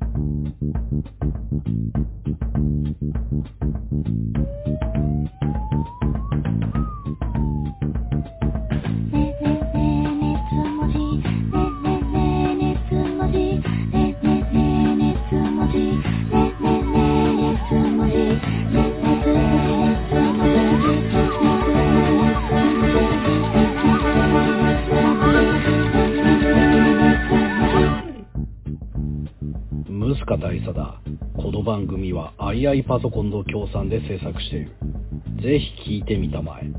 ムスカ大佐だ。この番組は II パソコンの協賛で制作している。ぜひ聞いてみたまえ。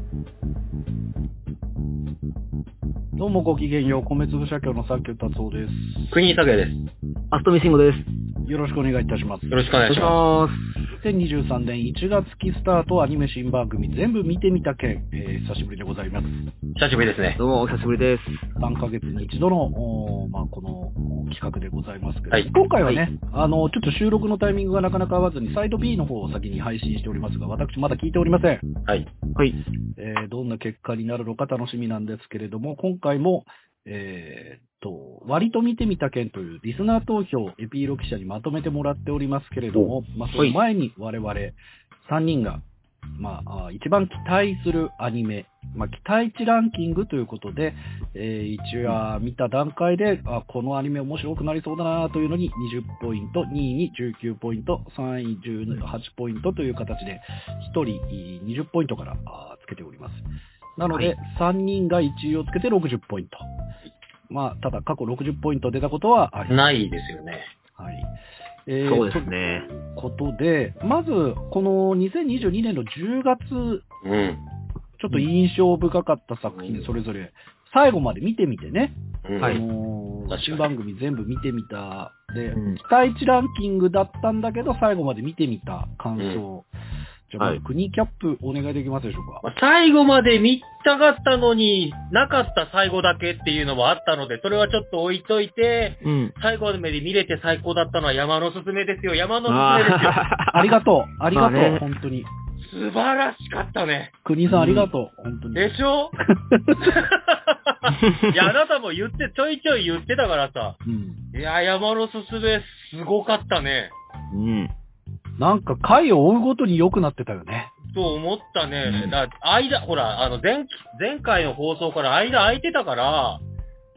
どうもごきげんよう、米粒社協のさっきゅ達夫で国井拓也です。アストミシンゴです。す。よろしくお願いいたします。よろしくお願いしま2023年1月期スタートアニメ新番組全部見てみた件、えー久しぶりでございます。す。久しぶりですね。どうも、お久しぶりです。3ヶ月に一度の、おーまあ、このお企画でございますけど、はい今回はね、はあの、ちょっと収録のタイミングがなかなか合わずに、サイド B の方を先に配信しておりますが、私まだ聞いておりません。はい。はい。えーどんな結果になるのか楽しみなんですけれども、今回も、えーっと、割と見てみた件というリスナー投票、エピーロ記者にまとめてもらっておりますけれども、まあ、その前に我々3人が、まあ、あ一番期待するアニメ、まあ、期待値ランキングということで、えー一話見た段階で、あ、このアニメ面白くなりそうだなというのに20ポイント、2位に19ポイント、3位18ポイントという形で、1人い20ポイントからあつけております。なので、はい3人が1位をつけて60ポイント。まあ、ただ過去60ポイント出たことはあり。ないですよね。はい。えーそうですね。ということで、まず、この2022年の10月、うん。ちょっと印象深かった作品、それぞれ、最後まで見てみてね、うんはいあのー新番組全部見てみた、で、うん期待値ランキングだったんだけど、最後まで見てみた感想。じゃあ、国キャップお願いできますでしょうか？まあ、最後まで見たかったのになかった最後だけっていうのもあったので、それはちょっと置いといて、うん。最後まで見れて最高だったのは山のすすめですよ。山のすすめですよ。あ ありがとう。ありがとう、まあね本当に。素晴らしかったね。国さんありがとう、本当に。でしょ？いや、あなたも言って、ちょいちょい言ってたからさ。うん。いや、山のすすめ、すごかったね。うん。なんか回を追うごとに良くなってたよね。と思ったね。うんだ間、ほら、あの、前、前回の放送から間空いてたから、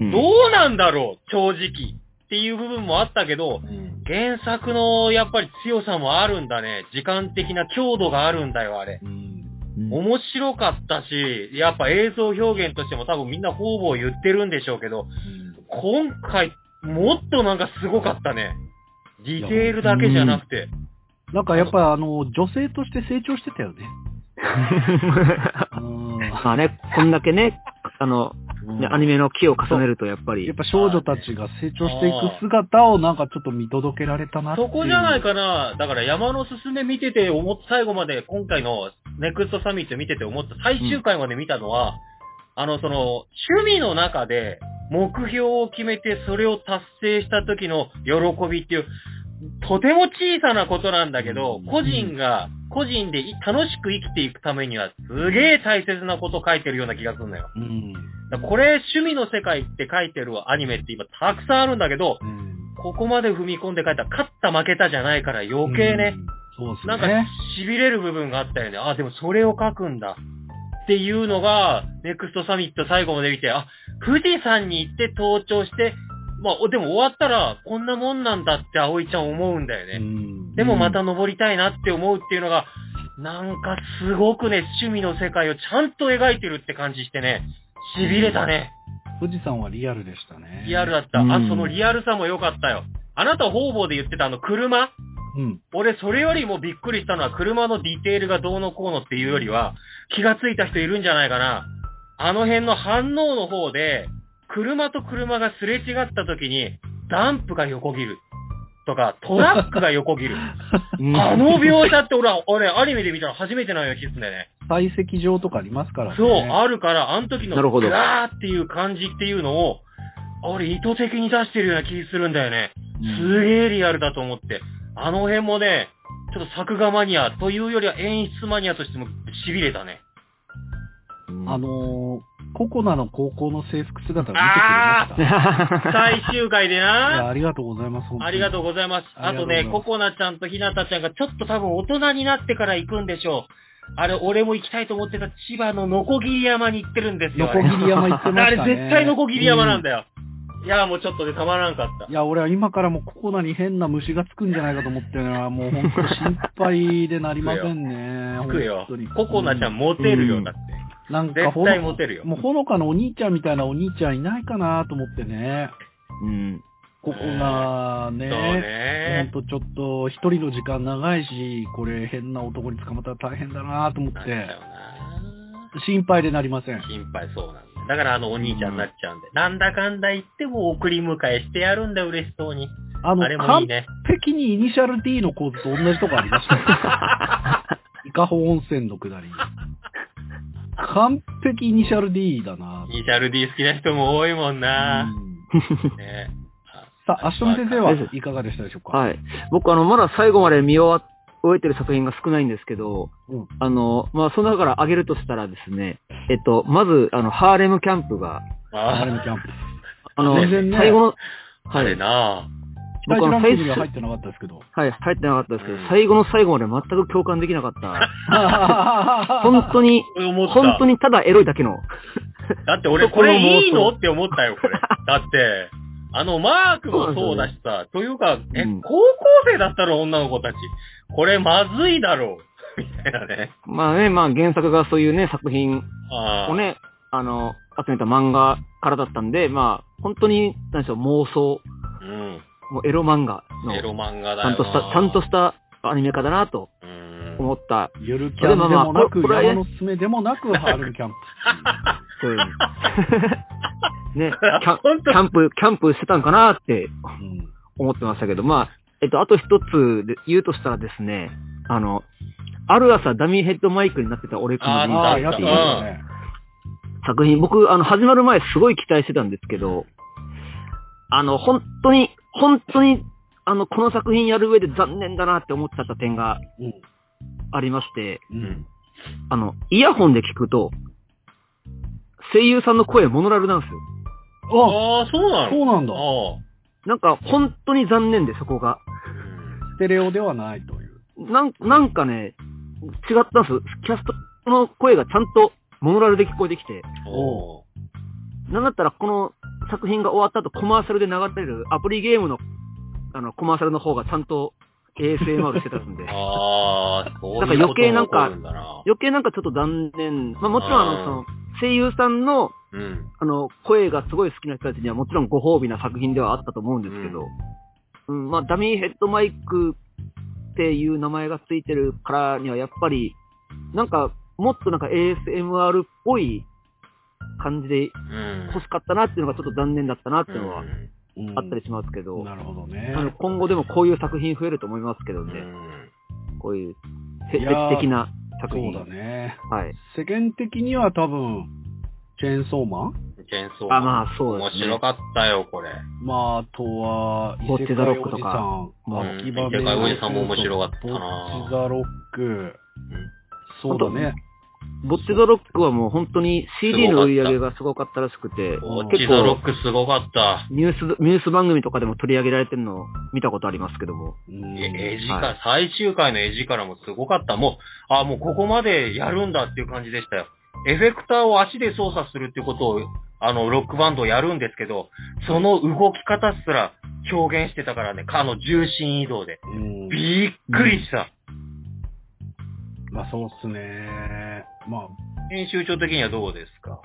うんどうなんだろう、正直。っていう部分もあったけど、うん。原作のやっぱり強さもあるんだね。時間的な強度があるんだよ、あれ。面白かったし、やっぱ映像表現としても多分みんな方々言ってるんでしょうけど、今回、もっとなんかすごかったね。ディテールだけじゃなくて。なんかやっぱあの、女性として成長してたよね。うん。まあね、こんだけね、あの、ねアニメの木を重ねるとやっぱりやっ、ぱ少女たちが成長していく姿をなんかちょっと見届けられたなっていう。そこじゃないかな。だから山のすすめ見てて思っ最後まで今回のネクストサミット見てて思った最終回まで見たのは、あのその趣味の中で目標を決めてそれを達成した時の喜びっていう、とても小さなことなんだけど、うん個人が、個人でい楽しく生きていくためにはすげえ大切なこと書いてるような気がするんだよ。うん。これ趣味の世界って書いてるアニメって今たくさんあるんだけど、うん。ここまで踏み込んで書いたら、勝った負けたじゃないから余計ね、うん。そうですなんかね。痺れる部分があったよね。あ、でもそれを書くんだ。っていうのが、ネクストサミット最後まで見て、あ、富士山に行って登頂して、まあ、おでも終わったら、こんなもんなんだって葵ちゃん思うんだよね。うんでもまた登りたいなって思うっていうのが、なんかすごくね、趣味の世界をちゃんと描いてるって感じしてね、痺れたね。富士山はリアルでしたね。リアルだった。あ、うんそのリアルさも良かったよ。あなた方々で言ってたあの車うん。俺、それよりもびっくりしたのは、車のディテールがどうのこうのっていうよりは、気がついた人いるんじゃないかな。あの辺の反応の方で、車と車がすれ違った時に、ダンプが横切る。とか、トラックが横切る。う んあの描写って俺は、俺、アニメで見たの初めてなような気がするんだよね。採石場とかありますからね。そう、あるから、あの時の、なるほどガーっていう感じっていうのを、俺、意図的に出してるような気するんだよね。うんすげえリアルだと思って。あの辺もね、ちょっと作画マニアというよりは演出マニアとしても痺れたね。あのーココナの高校の制服姿を見てくれました。最終回で いや、な。ありがとうございます。本当にありがとうございます。ああとね、りがとうございますココナちゃんとひなたちゃんがちょっと多分大人になってから行くんでしょう。あれ、俺も行きたいと思ってた千葉のノコギリ山に行ってるんですよ。横切り山行ってまあれしたね。絶対ノコギリ山なんだよ。よ。いや、もうちょっとでたまらんかったい。や、俺は今からもうココナに変な虫がつくんじゃないかと思ってな、もう本当心配でなりませんね。行くよ本当に。ココナちゃんモテるよ、うんだって。なんか絶ほの、対モテるよ。もうほのかのお兄ちゃんみたいなお兄ちゃんいないかなと思ってね。うん。ココナそうね。ね。ほんとちょっと一人の時間長いし、これ変な男に捕まったら大変だなと思ってなんだよ、な心配でなりません。心配そうなんだ。だからあのお兄ちゃんになっちゃうんで。なんだかんだ言っても送り迎えしてやるんだよ、嬉しそうに。あの、あれもいい完ね。璧にイニシャル D の構図と同じとこありましたよ。伊香保温泉のくだり。完璧イニシャル D だな。イニシャル D 好きな人も多いもんな。うん。ね。さあ、足止先生はい。かがでしたでしょうか？はい。僕、あの、まだ最後まで見終わ終えてる作品が少ないんですけど、うん。あの、まあ、その中から挙げるとしたらですね、えっと、まず、あの、ハーレムキャンプが、ああれのキャンプ。あの、ね。最後の、あれな僕あの最キングには入ってなかったですけど。はい、入ってなかったですけど、うん最後の最後まで全く共感できなかった。本当に。本当にただエロいだけの。だって俺 そこれいいのって思ったよ、これ。だって、あの、マークもそうだしさ、というか、え、うん高校生だったら女の子たち。これまずいだろう。みたいなね。まあね、まあ原作がそういうね、作品。をね、あの、集めた漫画からだったんで、まあ、本当に、なんでしょう、妄想、うん。もうエロ漫画の、エロ漫画だ。ちゃんとした、ちゃんとしたアニメ化だなとうん。思った。ゆるキャンでもなく、これは山のすすめでもなく、ハーレムキャンプ。そういう。ね、キャキャンプ、キャンプしてたんかなってうん思ってましたけど、まあ、えっと、あと一つで言うとしたらですね、あの、ある朝ダミーヘッドマイクになってた俺くんの。作品、僕、あの、始まる前すごい期待してたんですけど、あの、本当に、本当に、あの、この作品やる上で残念だなって思っちゃった点がうんありまして、う。うんん。あの、イヤホンで聞くと、声優さんの声モノラルなんですよ。あ、ああ、そうなの？そうなんだあなんか、本当に残念で、そこが。ステレオではないという。なんなんかね、違ったんです。キャストの声がちゃんとモノラルで聞こえてきて、なんだったらこの作品が終わった後コマーシャルで流れるアプリゲームのあのコマーシャルの方がちゃんと ASMR してたんで、ああ、そうい余計なんか余計なんかちょっと残念。まあもちろんあの、その、声優さんのうん。あの、声がすごい好きな人たちにはもちろんご褒美な作品ではあったと思うんですけど、うん、まあダミーヘッドマイクっていう名前がついてるからにはやっぱり、なんか、もっとなんか ASMR っぽい感じでうん。欲しかったなっていうのがちょっと残念だったなっていうのはあったりしますけど、なるほどね。今後でもこういう作品増えると思いますけどうね、ん。こういうせいやー歴的な作品。そうだね。はい。世間的には多分、チェーンソーマン？チェーンソーマン。あまあそうですね。面白かったよ、これ。まあ、あとは、ボッチザロックとか。異世界おじさん、うん。秋葉異世界おじさんも面白かったな。ボッチザロック、そうだね。ボッチザロックはもう本当に CD の売り上げがすごかったらしくて、ウォッチ結構ザロックすごかった。ニュース、ニュース番組とかでも取り上げられてるのを見たことありますけども。うんえ、絵は力、最終回の絵力もすごかった。もう、あ、もうここまでやるんだっていう感じでしたよ。エフェクターを足で操作するっていうことを、あの、ロックバンドやるんですけど、その動き方すら表現してたからね、あの重心移動で。うんびっくりした。まあそうっすね。まあ、編集長的にはどうですか？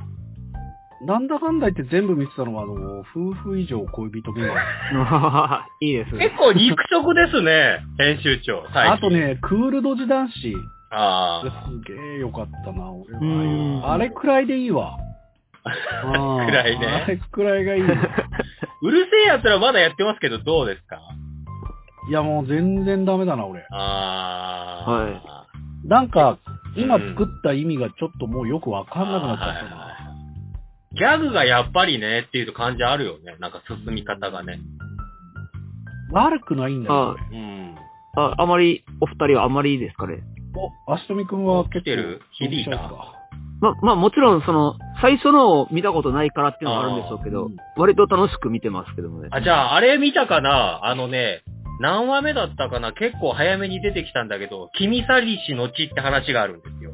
なんだかんだ言って全部見てたのは、あの、夫婦以上恋人ゲーム。いいです結構肉食ですね、編集長。あと。ね、クールドジ男子。あすげえよかったな、俺はうんあれくらいでいいわ。あ くらいねあれくらいがいい。あ。うるせえ奴らまだやってますけど、どうですか？いや、もう全然ダメだな、俺。ああ。はいなんか、今作った意味がちょっともうよくわかんなくなっちゃったはいはいはな。いギャグがやっぱりねっていう感じあるよね。なんか進み方がね。悪くないんだよ、これうん。あ、あまり、お二人はあまりいいですかね？お、足富くんは。来てる？響いた？ま、まあもちろんその、最初のを見たことないからっていうのはあるんでしょうけど割と楽しく見てますけどもね。あ、じゃあ、あれ見たかな？あのね、何話目だったかな？結構早めに出てきたんだけど、君去りしのちって話があるんですよ。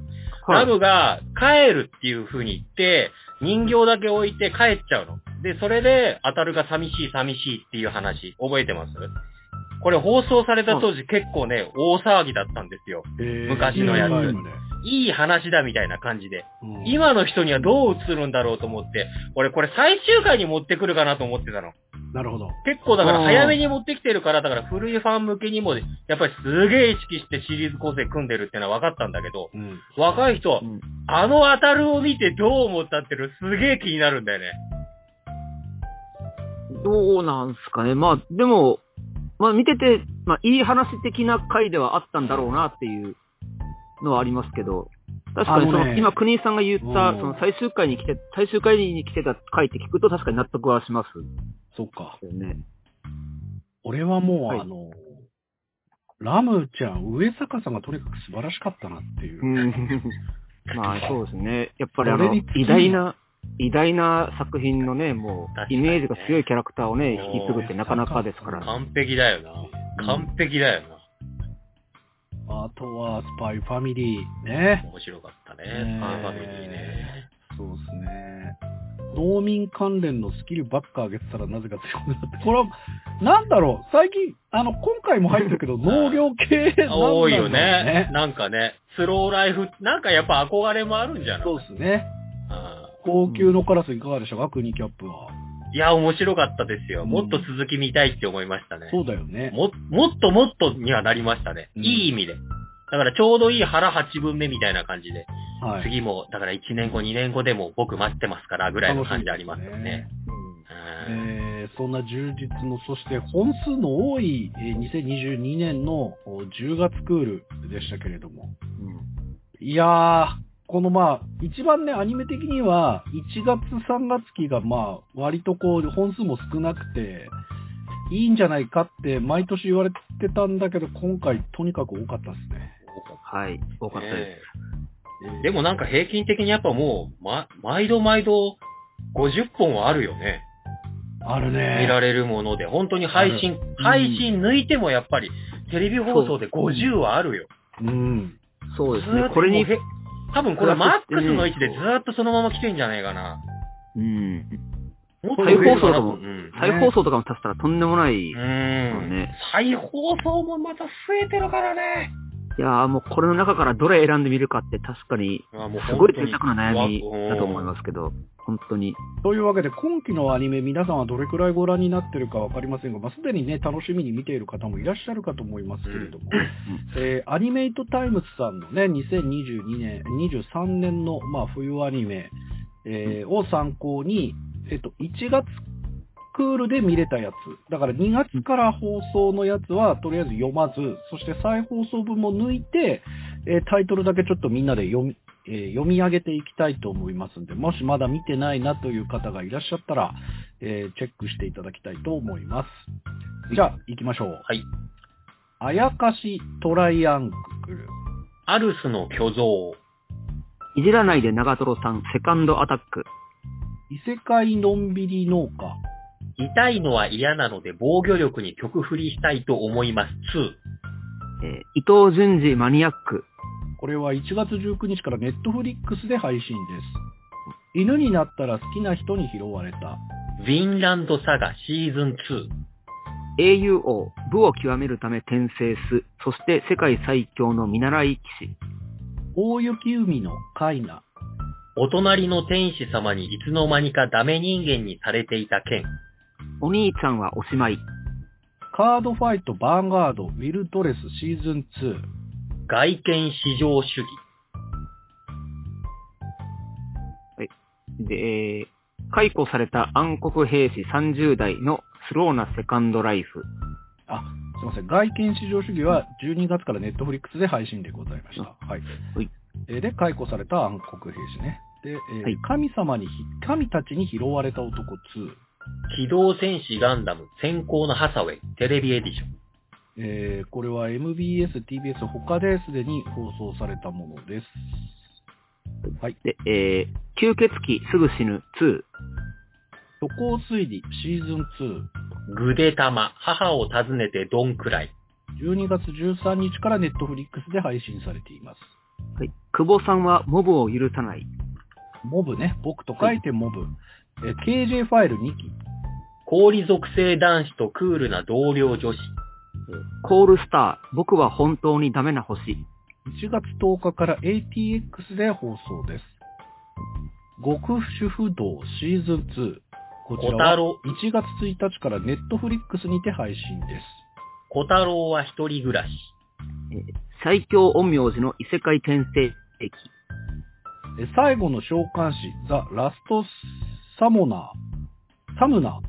はい。ラブが帰るっていう風に言って、人形だけ置いて帰っちゃうの。で、それで、当たるが寂しい寂しいっていう話、覚えてます？これ放送された当時結構ね、大騒ぎだったんですよ。えー。昔のやついい話だみたいな感じで。うん今の人にはどう映るんだろうと思って、俺これ最終回に持ってくるかなと思ってたの。なるほど。結構だから早めに持ってきてるから、だから古いファン向けにも、やっぱりすげえ意識してシリーズ構成組んでるっていうのは分かったんだけど、うん。若い人はう、んあの当たるを見てどう思ったっていうのすげえ気になるんだよね。どうなんすかね。まあ、でも、まあ見てて、まあいい話的な回ではあったんだろうなっていうのはありますけど、確かにその、あのね今、国井さんが言った、うんその最終回に来て、最終回に来てた回って聞くと確かに納得はしますそっか。よね。俺はもう、はいあの、ラムちゃん、上坂さんがとにかく素晴らしかったなっていう。うん。まあそうですね。やっぱりあの、それにつき偉大な、偉大な作品のね、もう、確かにねイメージが強いキャラクターをね、引き継ぐってなかなかですから。完璧だよな。完璧だよな。あとは、スパイファミリーね。面白かったね。ねスパイファミリーね。そうですね。農民関連のスキルばっか上げてたらなぜか強くなって。これは、なんだろう、最近、あの、今回も入ったけど、農業系なんだろう多いよね。なんかね、スローライフ、なんかやっぱ憧れもあるんじゃない？そうですね。うん高級のカラスいかがでしたか、国キャップは。いや、面白かったですよ。うんもっと続き見たいって思いましたね。そうだよね。も、もっともっとにはなりましたね。うんいい意味で。だからちょうどいい腹8分目みたいな感じで。はい。次も、だから1年後、2年後でも僕待ってますから、ぐらいの感じありますよね楽しみで。うんえーそんな充実の、そして本数の多い、えー2022年のお10月クールでしたけれども。いやー、このまあ、一番ね、アニメ的には、1月3月期がまあ、割とこう、本数も少なくて、いいんじゃないかって毎年言われてたんだけど、今回とにかく多かったですね。はい、多かったです。ねえでもなんか平均的にやっぱもう、ま、毎度毎度50本はあるよね。あるね。見られるもので。本当に配信、うん配信抜いてもやっぱり、テレビ放送で50はあるよ。うん。そうですねこれに多分これマックスの位置でずーっとそのまま来てんじゃないかな。うん。再放送とかもうん。再放送とかも足したらとんでもない。うそんうね再放送もまた増えてるからね。いやーもうこれの中からどれ選んでみるかって確かに、あもうすごい贅沢な悩みだと思いますけど、本当に。というわけで、今期のアニメ、皆さんはどれくらいご覧になってるかわかりませんが、まあ、すでにね、楽しみに見ている方もいらっしゃるかと思いますけれども、えーアニメイトタイムズさんのね、2022年、23年の、まあ、冬アニメ、えーを参考に、えっと、1月クールで見れたやつ、だから2月から放送のやつは、とりあえず読まず、そして再放送分も抜いて、えータイトルだけちょっとみんなで読み、えー読み上げていきたいと思いますんで、もしまだ見てないなという方がいらっしゃったら、えーチェックしていただきたいと思います。じゃあ、行きましょう。はい。あやかしトライアングル。アルスの巨像。いじらないで長瀞さん、セカンドアタック。異世界のんびり農家。痛いのは嫌なので防御力に曲振りしたいと思います。2。えー伊藤淳二マニアック。これは1月19日からネットフリックスで配信です。犬になったら好きな人に拾われた。ヴィンランドサガシーズン2。英雄王、武を極めるため転生す。そして世界最強の見習い騎士。大雪海のカイナ。お隣の天使様にいつの間にかダメ人間にされていた件。お兄ちゃんはおしまい。カードファイトバーンガードウィルドレスシーズン2。外見至上主義。で、えー解雇された暗黒兵士30代のスローなセカンドライフ。あ、すいません。外見至上主義は12月からネットフリックスで配信でございました。はい。はいえーで、解雇された暗黒兵士ね。で、えーはい神様にひ、神たちに拾われた男2。機動戦士ガンダム先行のハサウェイテレビエディション。えーこれは MBS、TBS 他ですでに放送されたものです。はい。で、えー、吸血鬼すぐ死ぬ2。虚構推理シーズン2。ぐでたま、母を訪ねてどんくらい。12月13日からネットフリックスで配信されています。はい。久保さんはモブを許さない。モブね。僕と書いてモブ。えー KJ ファイル2期。氷属性男子とクールな同僚女子。えーコールスター、僕は本当にダメな星。1月10日から ATX で放送です。極主不動シーズン2。こちらは小太郎1月1日からネットフリックスにて配信です。小太郎は一人暮らし。えー最強陰陽師の異世界転生劇。え最後の召喚師、ザ・ラスト・サモナー。サムナ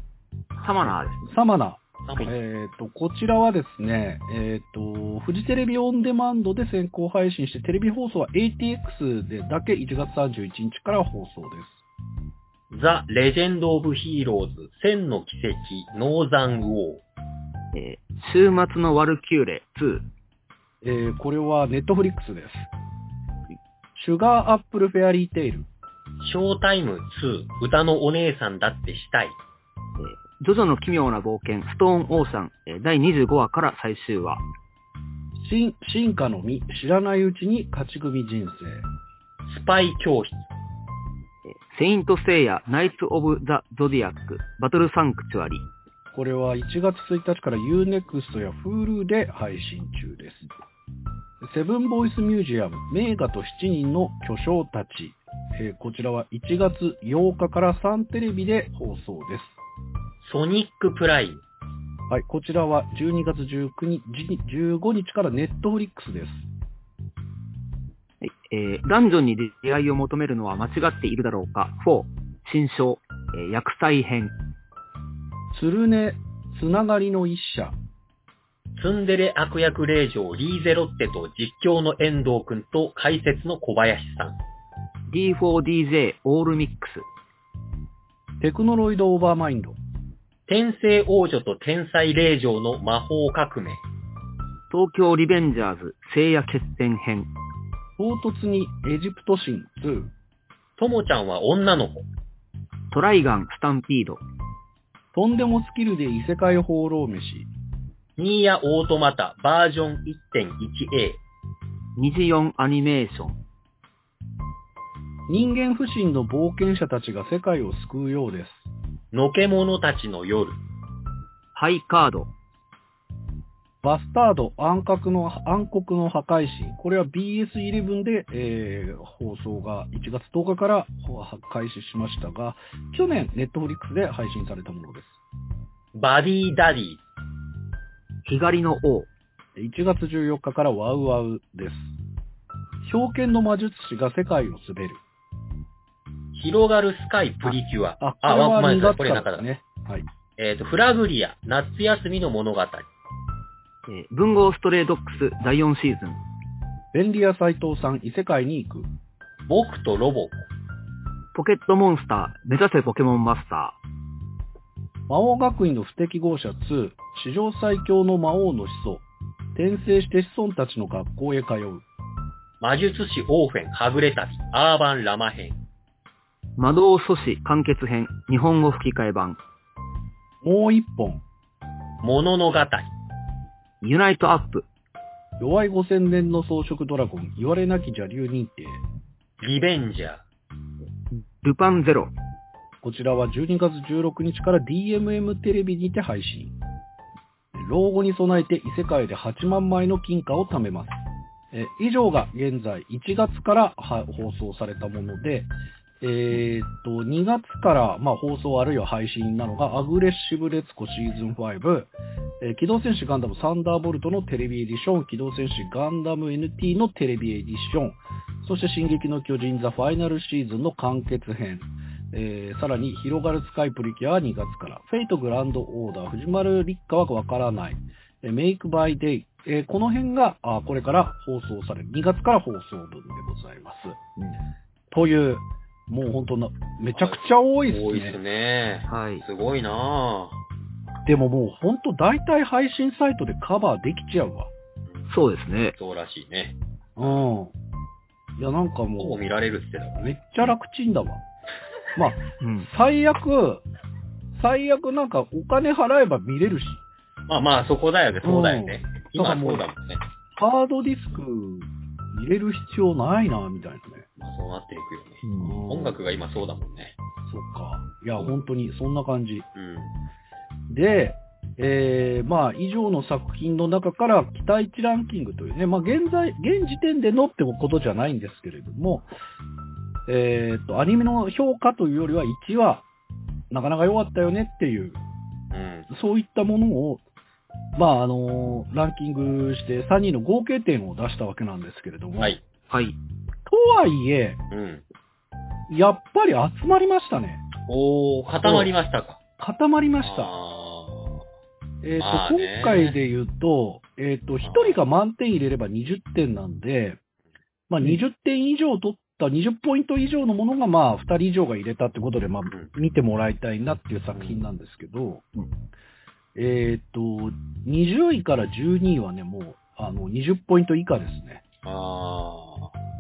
サマナーですー。サマナー。あもうえっ、と、こちらはですね、えっ、と、フジテレビオンデマンドで先行配信して、テレビ放送は ATX でだけ1月31日から放送です。ザ・レジェンド・オブ・ヒーローズ、閃の軌跡、ノーザン・ウォー。えー終末のワルキューレ2。えーこれはネットフリックスです。シュガーアップルフェアリーテイル。ショータイム2、歌のお姉さんだってしたい。えージョジョの奇妙な冒険、ストーンオーシャン、えー第25話から最終話。進進化の実、知らないうちに勝ち組人生。スパイ教室。えーセイントセイヤ、ナイツ・オブ・ザ・ゾディアック、バトル・サンクチュアリ。これは1月1日から Unext や Hulu で配信中です。セブンボイスミュージアム、名画と7人の巨匠たち。えーこちらは1月8日からサンテレビで放送です。ソニック・プライム。はい、こちらは12月19日、15日からネットフリックスです。はいえーダンジョンに出会いを求めるのは間違っているだろうか ?4、新章、えー薬剤編。ツルネ、つながりの一社。ツンデレ悪役令嬢リーゼロッテと実況の遠藤くんと解説の小林さん。D4DJ オールミックス。テクノロイドオーバーマインド。天聖王女と天才令嬢の魔法革命。東京リベンジャーズ聖夜決戦編。唐突にエジプト神2。ともちゃんは女の子。トライガンスタンピード。とんでもスキルで異世界放浪飯。ニーヤオートマタバージョン 1.1a。二次四アニメーション。人間不信の冒険者たちが世界を救うようです。のけ者たちの夜。ハイカード。バスタード暗黒の暗黒の破壊神。これは BS11 で、えー放送が1月10日からほ開始しましたが、去年ネットフリックスで配信されたものです。バディダディ。光の王。1月14日からワウワウです。表剣の魔術師が世界を滑る。広がるスカイプリキュア。あ、これは2ごめんなさい月これ中だ。ね。はい。えっ、と、フラグリア、夏休みの物語。えー文豪ストレイドックス第4シーズン。便利屋斎藤さん異世界に行く。僕とロボコ。ポケットモンスター、目指せポケモンマスタ魔王学院の不適合者2、史上最強の魔王の始祖、転生して子孫たちの学校へ通う。魔術師オーフェン、はぐれ旅。アーバンラマ編。ー。魔導阻止完結編、日本語吹き替え版。もう一本、ものの語り。ユナイトアップ。弱い5000年の装飾ドラゴン、言われなき邪竜認定。リベンジャー。ルパンゼロ。こちらは12月16日から DMM テレビにて配信。老後に備えて異世界で8万枚の金貨を貯めます。え以上が現在1月からは放送されたもので、えーっと、2月から、まあ、放送あるいは配信なのが、アグレッシブレツコシーズン5、えー機動戦士ガンダムサンダーボルトのテレビエディション、機動戦士ガンダム NT のテレビエディション、そして進撃の巨人ザファイナルシーズンの完結編、えーさらに広がるスカイプリキュアは2月から、フェイトグランドオーダー、藤丸立花はわからない、えーメイクバイデイ、えーこの辺があこれから放送される、2月から放送分でございます。という、もう本当な、めちゃくちゃ多いですね。多いですね。はい。すごいなでももう本当大体配信サイトでカバーできちゃうわ。そうですね。ぁ。そうらしいね。うん。いや、なんかほぼも見られるって言ってたう、めっちゃ楽ちんだわ。まあ、うん。最悪、最悪なんかお金払えば見れるし、まあまあ、そこだよね、そうだよね。うん今そうだもんね。ハードディスク入れる必要ないな、みたいなね。まあそうなっていくよね。うん音楽が今そうだもんね。そっか。いや、本当にそんな感じ。うん。で、えー、まあ、以上の作品の中から期待値ランキングというね、まあ、現在、現時点でのってことじゃないんですけれども、えー、と、アニメの評価というよりは1は、なかなか良かったよねっていう、うん。そういったものを、まあ、あのランキングして3人の合計点を出したわけなんですけれども、はい。はい。とはいえ、うん。やっぱり集まりましたね。おー、固まりましたか。固まりました。あえっ、と、まあね今回で言うと、えっ、と、1人が満点入れれば20点なんで、まあ、20点以上取った、20ポイント以上のものが、まあ、2人以上が入れたってことで、まあ、見てもらいたいなっていう作品なんですけど、うんえっ、と、20位から12位はね、もう、あの、20ポイント以下ですね。ーあ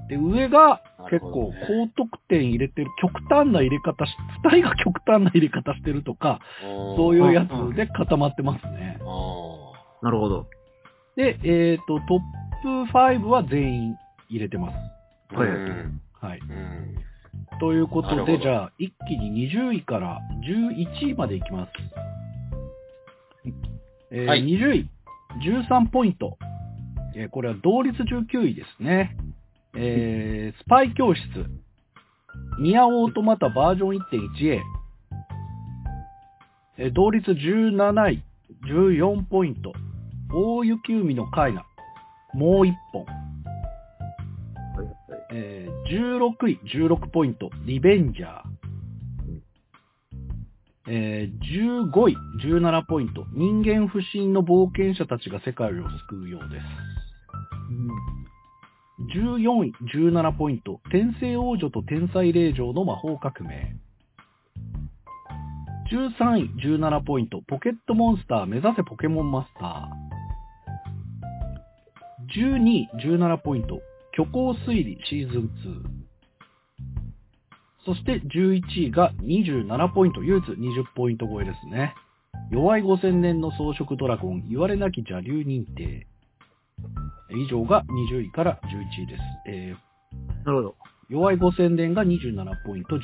で、上が結構高得点入れてる、極端な入れ方し、2人が極端な入れ方してるとか、ー。そういうやうんつで固まってますね。あなるほど。で、えっ、と、トップ5は全員入れてます。ー。はいうん。はい。うん。ということで、じゃあ、一気に20位から11位までいきます。えーはい20位、13ポイント。えーこれは同率19位ですね。えースパイ教室。ニアオートマタバージョン 1.1A。えー同率17位、14ポイント。大雪海のカイナ。もう1本。えー16位、16ポイント、リベンジャー。えー15位、17ポイント、人間不信の冒険者たちが世界を救うようです。14位、17ポイント、天聖王女と天才霊嬢の魔法革命。13位、17ポイント、ポケットモンスター目指せポケモンマスター。12位、17ポイント、虚構推理シーズン2。そして11位が27ポイント、唯一20ポイント超えですね。弱い5000年の装飾ドラゴン、言われなき邪竜認定。以上が20位から11位です。えーなるほど。弱い5000年が27ポイント11位。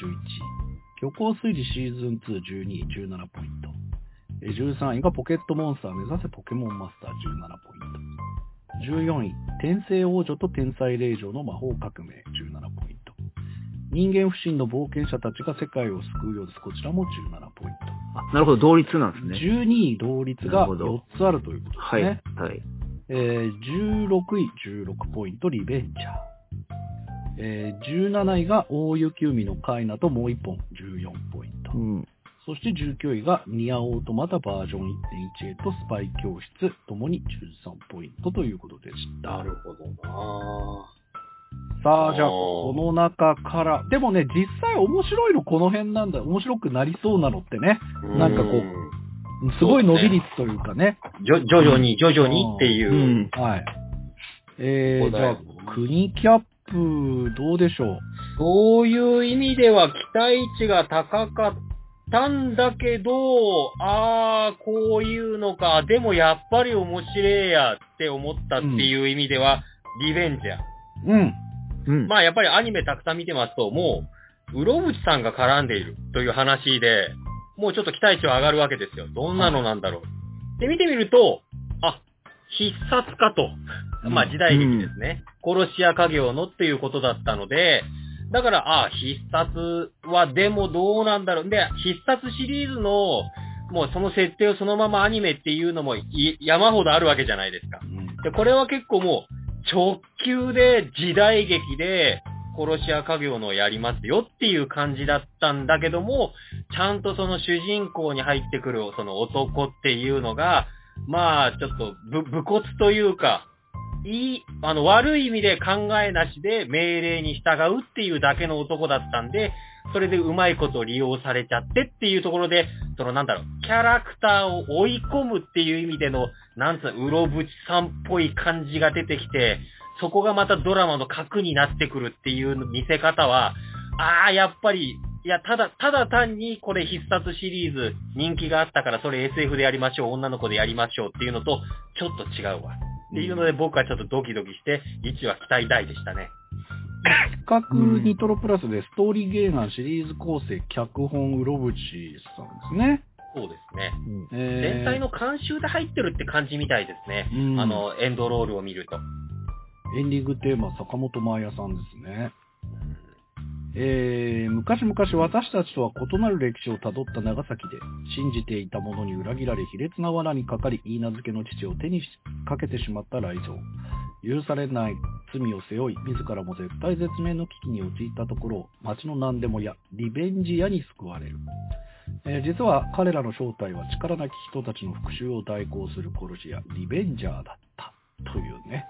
虚構推理シーズン2、12位、17ポイント。えー13位がポケットモンスター目指せポケモンマスター17ポイント。14位、天聖王女と天才霊嬢の魔法革命17ポイント。人間不信の冒険者たちが世界を救うようです。こちらも17ポインあ、なるほど。同率なんですト。ね。12位同率がなるほど4つあるということはい。ですね。はい。えー16位、16ポイント、リベンジャー。えー17位が大雪海のカイナともう1本、14ポイント。うん。そして19位がニアオートマタバージョン 1.1A とスパイ教室ともに13ポイントということでした。なるほどなさあ、じゃあ、この中から、でもね、実際面白いのこの辺なんだ、面白くなりそうなのってね、ーなんかこうすごい伸び率というかね。じょ徐々に、徐々にっていうう。ん。はい。えー、じゃあ、国キャップ、どうでしょう？そういう意味では期待値が高かったんだけど、あー、こういうのか、でもやっぱり面白いやって思ったっていう意味では、リベンジャー。うん。うん。まあやっぱりアニメたくさん見てますと、もう、うろぶちさんが絡んでいるという話で、もうちょっと期待値は上がるわけですよ。どんなのなんだろう。で、見てみると、あ、必殺かと。まあ時代劇ですね。殺し屋家業のっていうことだったので、だから、あ、必殺はでもどうなんだろう。で、必殺シリーズの、もうその設定をそのままアニメっていうのもい山ほどあるわけじゃないですか。で、これは結構もう、直球で時代劇で、殺し屋家業のやりますよっていう感じだったんだけども、ちゃんとその主人公に入ってくるその男っていうのが、まあ、ちょっと、ぶ、武骨というか、いい、あの、悪い意味で考えなしで命令に従うっていうだけの男だったんで、それでうまいこと利用されちゃってっていうところで、そのなんだろう、キャラクターを追い込むっていう意味での、なんつうの、うろぶちさんっぽい感じが出てきて、そこがまたドラマの核になってくるっていう見せ方は、ああ、やっぱり、いや、ただ、ただ単にこれ必殺シリーズ人気があったからそれ SF でやりましょう、女の子でやりましょうっていうのと、ちょっと違うわ。っていうので僕はちょっとドキドキして、1話期待大でしたね。企画ニトロプラスでストーリーゲーナーシリーズ構成、脚本、うろぶちさんですね。そうですね。えー全体の監修で入ってるって感じみたいですね。うんあの、エンドロールを見ると。エンディングテーマ、坂本真綾さんですね。えー、昔々私たちとは異なる歴史をたどった長崎で、信じていたものに裏切られ、卑劣な罠にかかり、言い名付けの父を手にかけてしまった雷蔵。許されない罪を背負い、自らも絶対絶命の危機に陥ったところを、町の何でも屋、リベンジ屋に救われる。えー実は彼らの正体は力なき人たちの復讐を代行する殺し屋、リベンジャーだった。というね、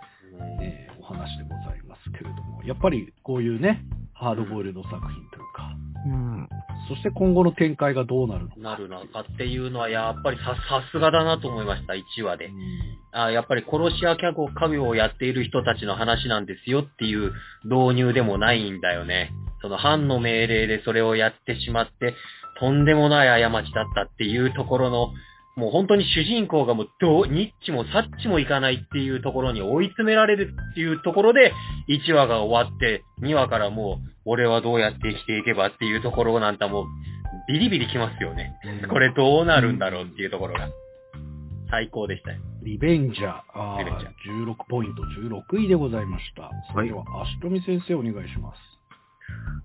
えーお話でございますけれども、やっぱりこういうね、ハードボイルド作品というか、うん。そして今後の展開がどうなるのか。なるのかっていうのは、やっぱりさ、さすがだなと思いました、1話で。あやっぱり殺し屋家業家業をやっている人たちの話なんですよっていう導入でもないんだよね。その藩の命令でそれをやってしまって、とんでもない過ちだったっていうところの、もう本当に主人公がもうどう、ニッチもサッチもいかないっていうところに追い詰められるっていうところで、1話が終わって、2話からもう、俺はどうやって生きていけばっていうところなんかもう、ビリビリきますよね。これどうなるんだろうっていうところが。最高でしたよ。リベンジャー、あリベンジャー16ポイント、16位でございました。それでは、足富先生お願いします。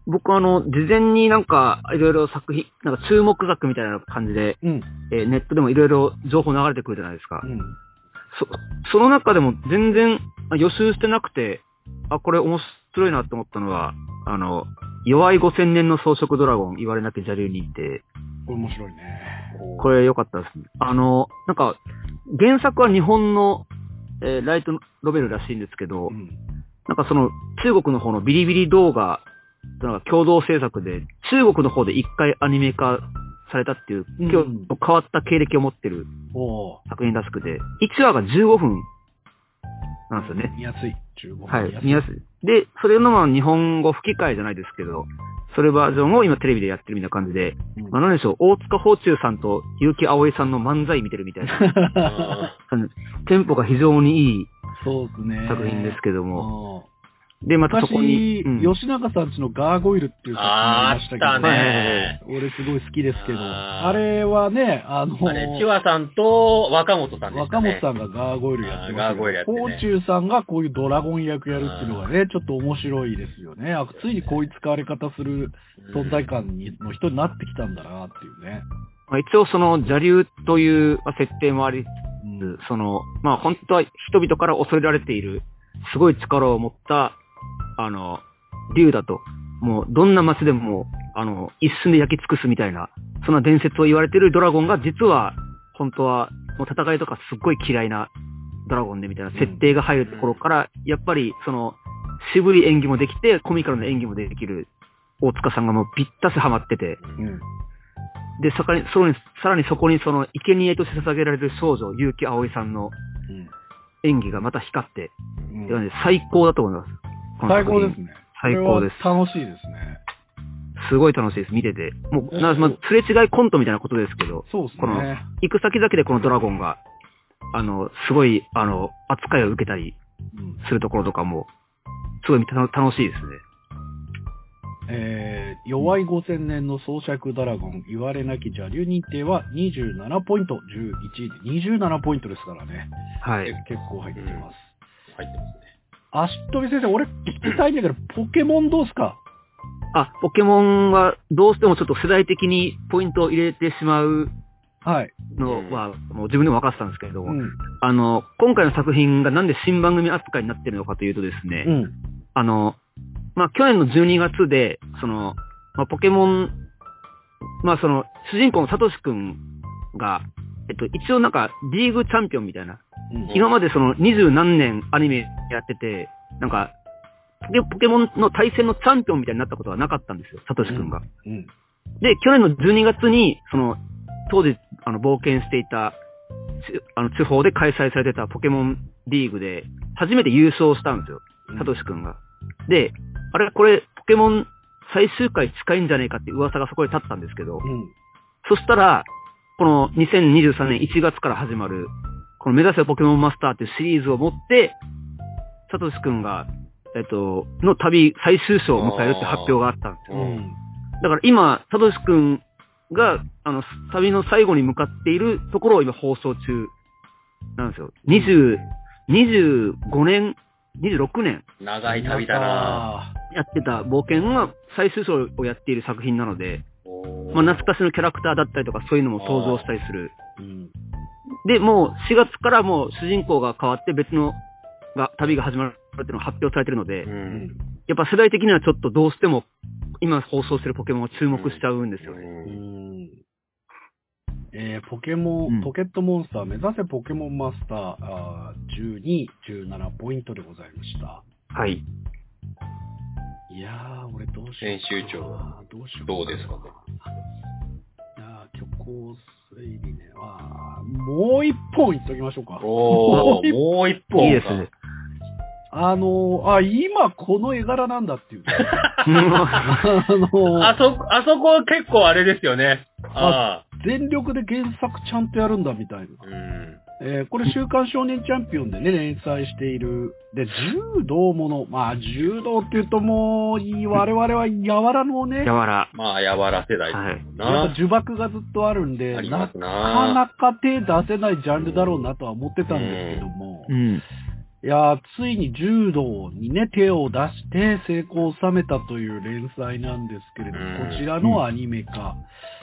僕あの、事前になんか、いろいろ作品、なんか注目作みたいな感じで、うん、えーネットでもいろいろ情報流れてくるじゃないですか。うん。そ、その中でも全然あ予習してなくて、あ、これ面白いなと思ったのは、あの、弱い5000年の装飾ドラゴン、言われなき邪竜にって、これ面白いね。これ良かったですね。あの、なんか、原作は日本の、えーライトノベルらしいんですけど、うん。なんかその中国の方のビリビリ動画となんか共同制作で、中国の方で一回アニメ化されたっていう、うん。今日変わった経歴を持ってる作品らしくて、1話が15分なんですよね。見やすい。15分。はい、見やすい。で、それのまあ日本語吹き替えじゃないですけど、それバージョンを今テレビでやってるみたいな感じで、うん。まあ、なんでしょう、大塚芳忠さんと結城葵さんの漫才見てるみたいな、テンポが非常にいい。作品ですけども、もで、またそこに、昔、うん。吉永さんちのガーゴイルっていう作品ありましたけど、あったね。俺すごい好きですけど、あれはね、あの、あれ、チワさんと若本さんでし若たね。本さんがガーゴイルやってまガーゴイルやってね。コーチューさんがこういうドラゴン役やるっていうのがね、ちょっと面白いですよね。あついにこういう使われ方する存在感にの人になってきたんだなっていうね。まあ、一応その邪竜というまあ設定もありその、まあ本当は人々から恐れられている、すごい力を持った、あの、竜だと、もうどんな街でも、あの、一瞬で焼き尽くすみたいな、そんな伝説を言われているドラゴンが実は、本当は、もう戦いとかすっごい嫌いなドラゴンでみたいな設定が入るところから、やっぱりその、渋い演技もできて、コミカルな演技もできる大塚さんがもうぴったしハマってて、うん。で、さらに、そこにさらにそこにその、生贄として捧げられる少女、結城葵さんの演技がまた光って、うん。最高だと思います。この最作品高ですね。最高です楽しいですね。すごい楽しいです、見てて。もう、うんなまあ、すれ違いコントみたいなことですけど、そうですこのね。行く先々でこのドラゴンが、あの、すごい、あの、扱いを受けたりうんするところとかも、すごい楽楽しいですね。えー弱い5000年の装飾ドラゴン、言われなき邪竜認定は27ポイント、11位で27ポイントですからね。はい。結構入ってます。入ってますね。足飛先生、俺聞きたいんだけど、ポケモンどうすか？あ、ポケモンはどうしてもちょっと世代的にポイントを入れてしまうはい。のは、もう自分でも分かってたんですけれども、うん。あの、今回の作品がなんで新番組扱いになってるのかというとですね、うん。あの、まあ、去年の12月で、その、まあ、ポケモン、まあ、その、主人公のサトシくんが、えっと、一応なんか、リーグチャンピオンみたいな、うん今までその二十何年アニメやってて、なんか、ポケポケモンの対戦のチャンピオンみたいになったことはなかったんですよ、サトシ君が。うん。で、去年の12月に、その、当時、あの、冒険していた、ちあの、地方で開催されてたポケモンリーグで、初めて優勝したんですよ、サトシ君が。で、あれ、これ、ポケモン最終回近いんじゃねえかって噂がそこで立ったんですけど、うん。そしたら、この2023年1月から始まる、この目指せポケモンマスターっていうシリーズを持って、サトシ君が、えっと、の旅最終章を迎えるって発表があったんですよ。うん。だから今、サトシ君が、あの、旅の最後に向かっているところを今放送中なんですよ。20、25年、26年長い旅だなやってた冒険が最終章をやっている作品なので、まあ、懐かしのキャラクターだったりとかそういうのも登場したりする。うん。で、もう4月からもう主人公が変わって別のが旅が始まるっていうのが発表されてるので、う。うんん。やっぱ世代的にはちょっとどうしても今放送してるポケモンを注目しちゃうんですよね。うんえーポケモン、うんポケットモンスター、目指せポケモンマスター、あー12、17ポイントでございました。はい。いやー、俺どうしよう。編集長どうしよどうですかね？いやー、虚構推理ね。あーもう一本言っときましょうか。おー、もう一本か。いいですね。あのー、あ、今この絵柄なんだっていう。あのーあそ、あそこ結構あれですよね。あ全力で原作ちゃんとやるんだみたいな。あ。うん。えーこれ週刊少年チャンピオンでね、連載している。で、柔道もの。まあ、柔道って言うともう、いい我々は柔らのね、柔ら。まあ、やわら世代ですもんやっなぱ。呪縛がずっとあるんで、なかな。なか手出せないジャンルだろうなとは思ってたんですけども、うん。いやー、ついに柔道にね、手を出して成功を収めたという連載なんですけれども、うんこちらのアニメ化。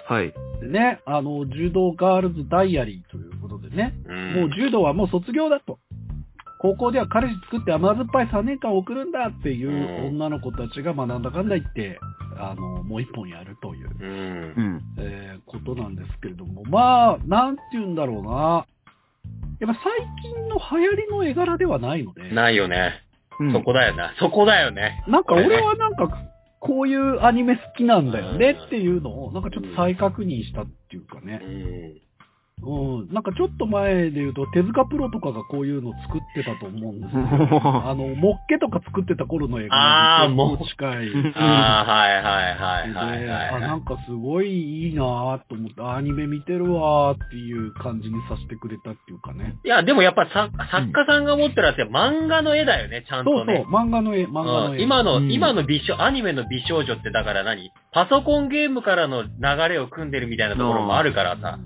はい。でね、あの、柔道ガールズダイアリーということでね、うんもう柔道はもう卒業だと。高校では彼氏作って甘酸っぱい3年間送るんだっていう女の子たちが、まあなんだかんだ言って、あの、もう一本やるという、うんう。ん。えーことなんですけれども、まあ、なんて言うんだろうな。やっぱ最近の流行りの絵柄ではないので、ないよね。うんそこだよな。そこだよね。なんか俺はなんか、こういうアニメ好きなんだよねっていうのを、なんかちょっと再確認したっていうかね。うん。うん、なんかちょっと前で言うと、手塚プロとかがこういうの作ってたと思うんですよ。あの、モッケとか作ってた頃の映画あーももう近い。ああ、はいはいはいはいはいは。ないんかすごいいいなぁと思って、アニメ見てるわーっていう感じにさせてくれたっていうかね。いや、でもやっぱさ作家さんが持ってるやつは漫画の絵だよね、ちゃんそうそうとね。、漫画の絵、漫画の絵。うん今の、うん今の美少、アニメの美少女ってだから何？パソコンゲームからの流れを組んでるみたいなところもあるからさ、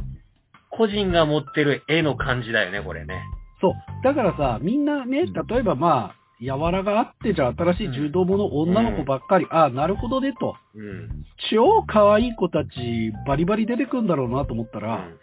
個人が持ってる絵の感じだよね、これね。そう。だからさ、みんなね、例えばまあ、柔らがあって、じゃあ新しい柔道部の女の子ばっかり、ああ、なるほどねと。うん。超可愛い子たち、バリバリ出てくるんだろうなと思ったら、うん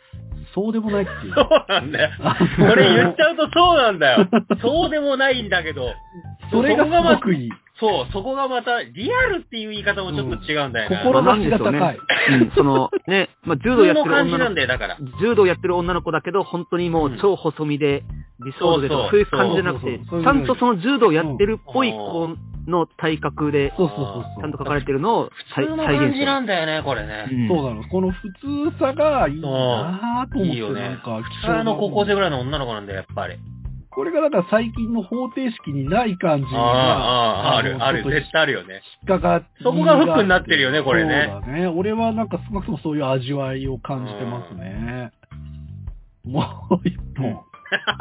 そうでもないっていう。そうなんだよ。これ言っちゃうとそうなんだよ。そうでもないんだけど、それがすごくいい。そう、そこがまた、リアルっていう言い方もちょっと違うんだよな。心まあ志が高い。うん、その、ね、まあ、柔道普やってる女のなんだよ、だから。柔道やってる女の子だけど、本当にもう超細身で、美少女でとか、そういう感じじゃなくて、ちゃんとその柔道やってるっぽい子の体格で、そうそうそうそう。ちゃんと書かれてるのを再普通の再現してる。感じなんだよね、これね。うんそうなの。この普通さがいいなぁと思って、いいよねなんか、普通の高校生ぐらいの女の子なんだよ、やっぱり。これがだから最近の方程式にない感じああ、ああ、る、ある、絶対あるよね。引っかかってそこがフックになってるよねこれねそうだね。俺はなんか少なくともそういう味わいを感じてますね。もう一本、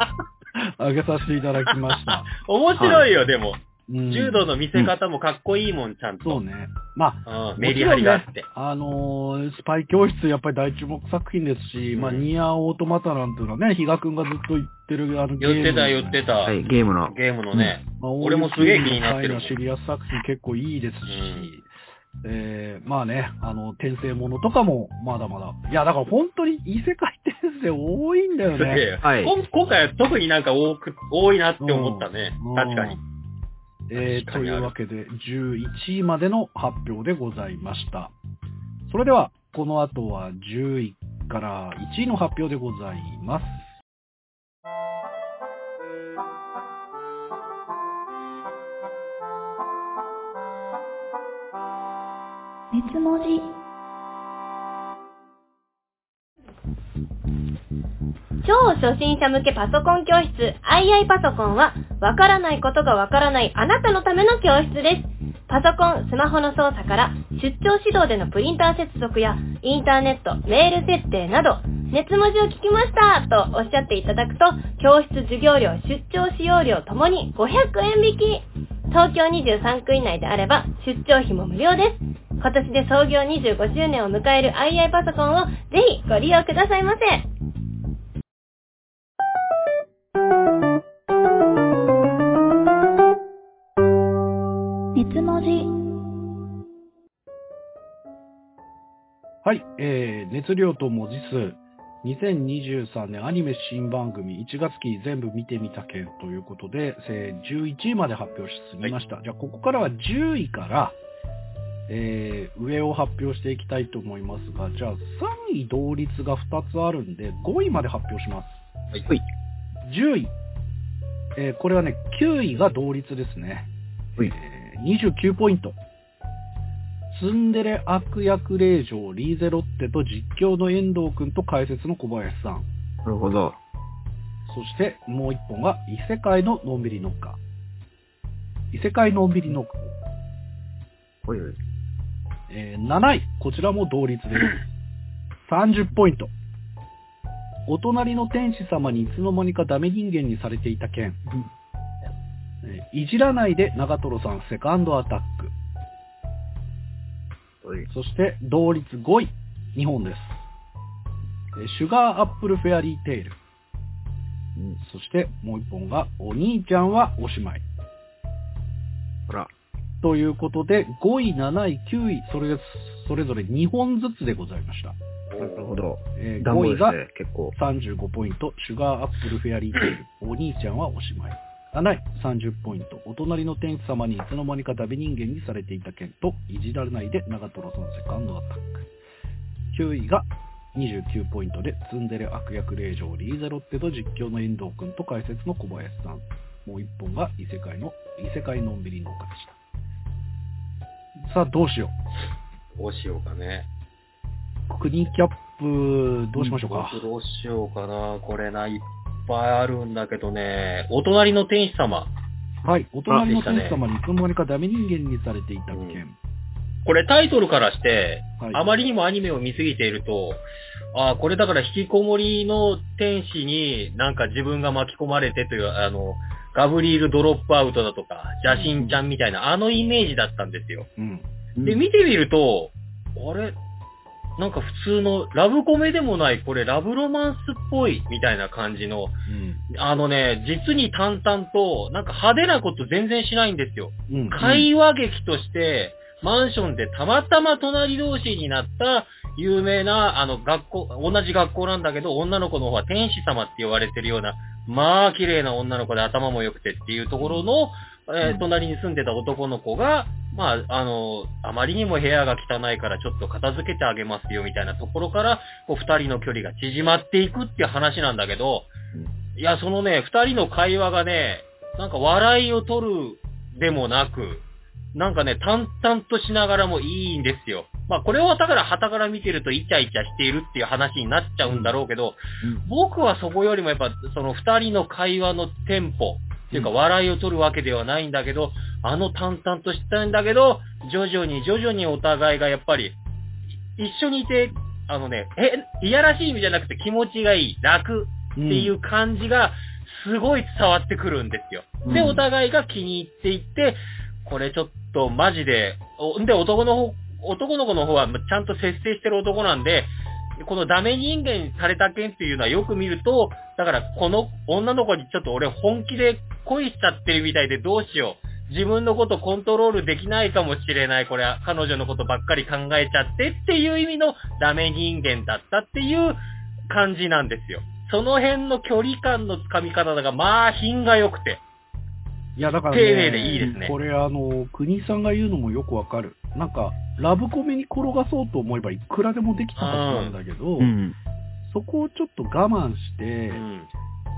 あげさせていただきました。面白いよ、でも。うん柔道の見せ方もかっこいいもん、ちゃんと。そうね。まあ、うん。メリハリがあって。あのースパイ教室やっぱり大注目作品ですし、まあ、うんニアオートマタなんていうのはね、比嘉くんがずっと言ってるあのゲーム、言ってた、言ってた。はい、ゲームの。ゲームのね。まあ、俺もすげえ気になってるシリアス作品結構いいですし、えー、まあね、あの、転生ものとかもまだまだ。いや、だから本当に異世界転生多いんだよね。すげえはい今回は特になんか多く、多いなって思ったねうん。確かに。。えー、というわけで、11位までの発表でございました。それでは、この後は10位から1位の発表でございます。熱文字超初心者向けパソコン教室 II パソコンはわからないことがわからないあなたのための教室です。パソコン、スマホの操作から出張指導でのプリンター接続やインターネット、メール設定など熱文字を聞きましたとおっしゃっていただくと教室授業料、出張使用料ともに500円引き。東京23区以内であれば出張費も無料です。今年で創業25周年を迎える II パソコンをぜひご利用くださいませ。熱文字はい、えー、熱量と文字数、2023年アニメ新番組1月期全部見てみた件ということで、えー11位まで発表し進みました。じゃあ、ここからは10位から、えー上を発表していきたいと思いますが、じゃあ、3位同率が2つあるんで、5位まで発表します。はい。はい10位。えーこれはね、9位が同率ですね。はいえー29ポイント。ツンデレ悪役令嬢リーゼロッテと実況の遠藤くんと解説の小林さん。なるほど。そしてもう一本が異世界ののんびりノッカー。異世界のんびりノッカー。おいおい。えー7位、こちらも同率です。30ポイント。お隣の天使様にいつの間にかダメ人間にされていた件。えーいじらないで長瀞さんセカンドアタック。そして同率5位、2本です。えーシュガーアップルフェアリーテイル。うん。そしてもう一本がお兄ちゃんはおしまい。ほら。ということで、5位、7位、9位、それそれぞれ2本ずつでございました。なるほど。えー暖房5位がですね、結構。35ポイント、シュガーアップルフェアリーテイル、お兄ちゃんはおしまい。7位、30ポイント、お隣の天使様にいつの間にかダメ人間にされていた件と、いじられないで長瀞さんセカンドアタック。9位が29ポイントで、ツンデレ悪役令嬢リーゼロッテと実況の遠藤くんと解説の小林さん。もう1本が異世界の、異世界のんびり農家でした。さあ、どうしよどうしようかね。う。国キャップ、どうしましょうか。僕どうしようかな。これな、いっぱいあるんだけどね。お隣の天使様。はい。お隣のあでしたね天使様にいつの間にかダメ人間にされていた件。これタイトルからして、はいあまりにもアニメを見すぎていると、ああ、これだから引きこもりの天使になんか自分が巻き込まれてという、あの、ガブリールドロップアウトだとか、邪神ちゃんみたいな、あのイメージだったんですよ。うん。で、見てみると、あれ？なんか普通のラブコメでもない、これラブロマンスっぽいみたいな感じの、うん。あのね、実に淡々と、なんか派手なこと全然しないんですよ。うん。会話劇として、マンションでたまたま隣同士になった有名な、あの、学校、同じ学校なんだけど、女の子の方は天使様って言われてるような、まあ、綺麗な女の子で頭も良くてっていうところの、えーうん。隣に住んでた男の子が、まあ、あの、あまりにも部屋が汚いからちょっと片付けてあげますよみたいなところから、こう、二人の距離が縮まっていくっていう話なんだけど、いや、そのね、二人の会話がね、なんか笑いを取るでもなく、なんかね、淡々としながらもいいんですよ。まあ、これをだから旗から見てるとイチャイチャしているっていう話になっちゃうんだろうけど、僕はそこよりもやっぱその二人の会話のテンポっていうかうん笑いを取るわけではないんだけど、あの淡々としたんだけど、徐々に徐々にお互いがやっぱり一緒にいて、あのね、え、いやらしい意味じゃなくて気持ちがいい、楽っっていう感じがすごい伝わってくるんですよ。で、うんお互いが気に入っていって、これちょっとマジで、おで、男の方、男の子の方はちゃんと節制してる男なんで、このダメ人間にされた件っていうのはよく見ると、だからこの女の子にちょっと俺本気で恋しちゃってるみたいでどうしよう。自分のことコントロールできないかもしれない。これは彼女のことばっかり考えちゃってっていう意味のダメ人間だったっていう感じなんですよ。その辺の距離感のつかみ方が、まあ、品が良くて。いや、だからね、丁寧でいいですねこれあの、国さんが言うのもよくわかる。なんか、ラブコメに転がそうと思えばいくらでもできたはずなんだけど、うん。そこをちょっと我慢して、うん。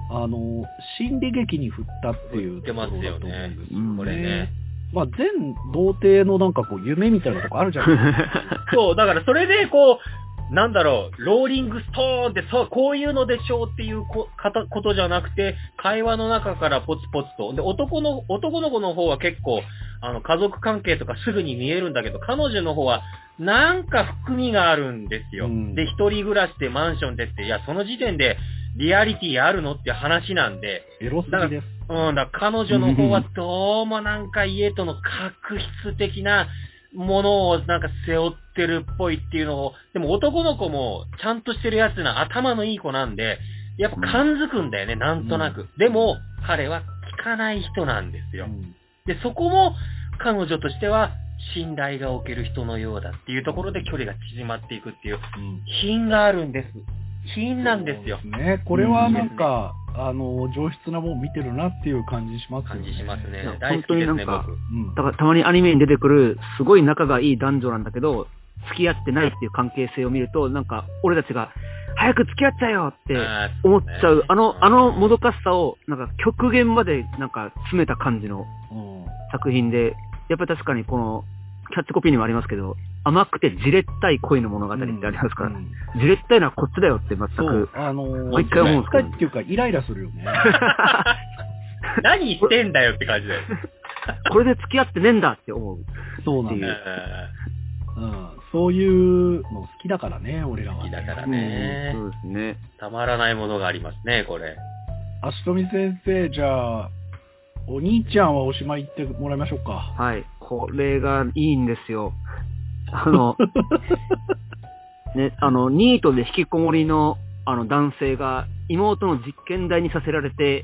あの、心理劇に振ったっていう振ってますよねところだと思うんですうんこれね。まあ、全童貞のなんかこう、夢みたいなとこあるじゃないですか。そう、だからそれでこう、なんだろう、ローリングストーンって、そう、こういうのでしょうっていうこことじゃなくて、会話の中からポツポツと。で、男の、男の子の方は結構、あの、家族関係とかすぐに見えるんだけど、彼女の方は、なんか含みがあるんですよ。うんで、一人暮らしでマンションでって、いや、その時点で、リアリティあるのって話なんで、エロすぎです。うん、だ彼女の方はどうもなんか家との確執的なものをなんか背負ってるっぽいっていうのを、でも男の子もちゃんとしてるやつな頭のいい子なんで、やっぱ感づくんだよね、なんとなく。でも、彼は聞かない人なんですよ。うんで、そこも彼女としては信頼がおける人のようだっていうところで距離が縮まっていくっていううん品があるんです。品なんですよそう。ね。これはなんか、あの、上質なもん見てるなっていう感じしますよね。感じしますね。大好きですね、本当になんか僕。うん。だからたまにアニメに出てくる、すごい仲がいい男女なんだけど、付き合ってないっていう関係性を見ると、なんか、俺たちが、早く付き合っちゃえよって思っちゃう、あの、あのもどかかしさを、なんか極限まで、なんか詰めた感じのうん作品で、やっぱり確かにこの、キャッチコピーにもありますけど、甘くてじれったい恋の物語ってありますから、うんじれったいのはこっちだよって全そうく、、あのー、もう一回思うんですけど一回っていうか、イライラするよね。何言ってんだよって感じだよ。これで付き合ってねえんだって思う。そうなんだよ。ううん。そういうの好きだからね、俺らは、ね。好きだからねうんそうですね。んたまらないものがありますね、これ。足富先生、じゃあ、お兄ちゃんはおしまい行ってもらいましょうか。はい。これがいいんですよ。あの、ね、あの、ニートで引きこもりの、あの、男性が、妹の実験台にさせられて、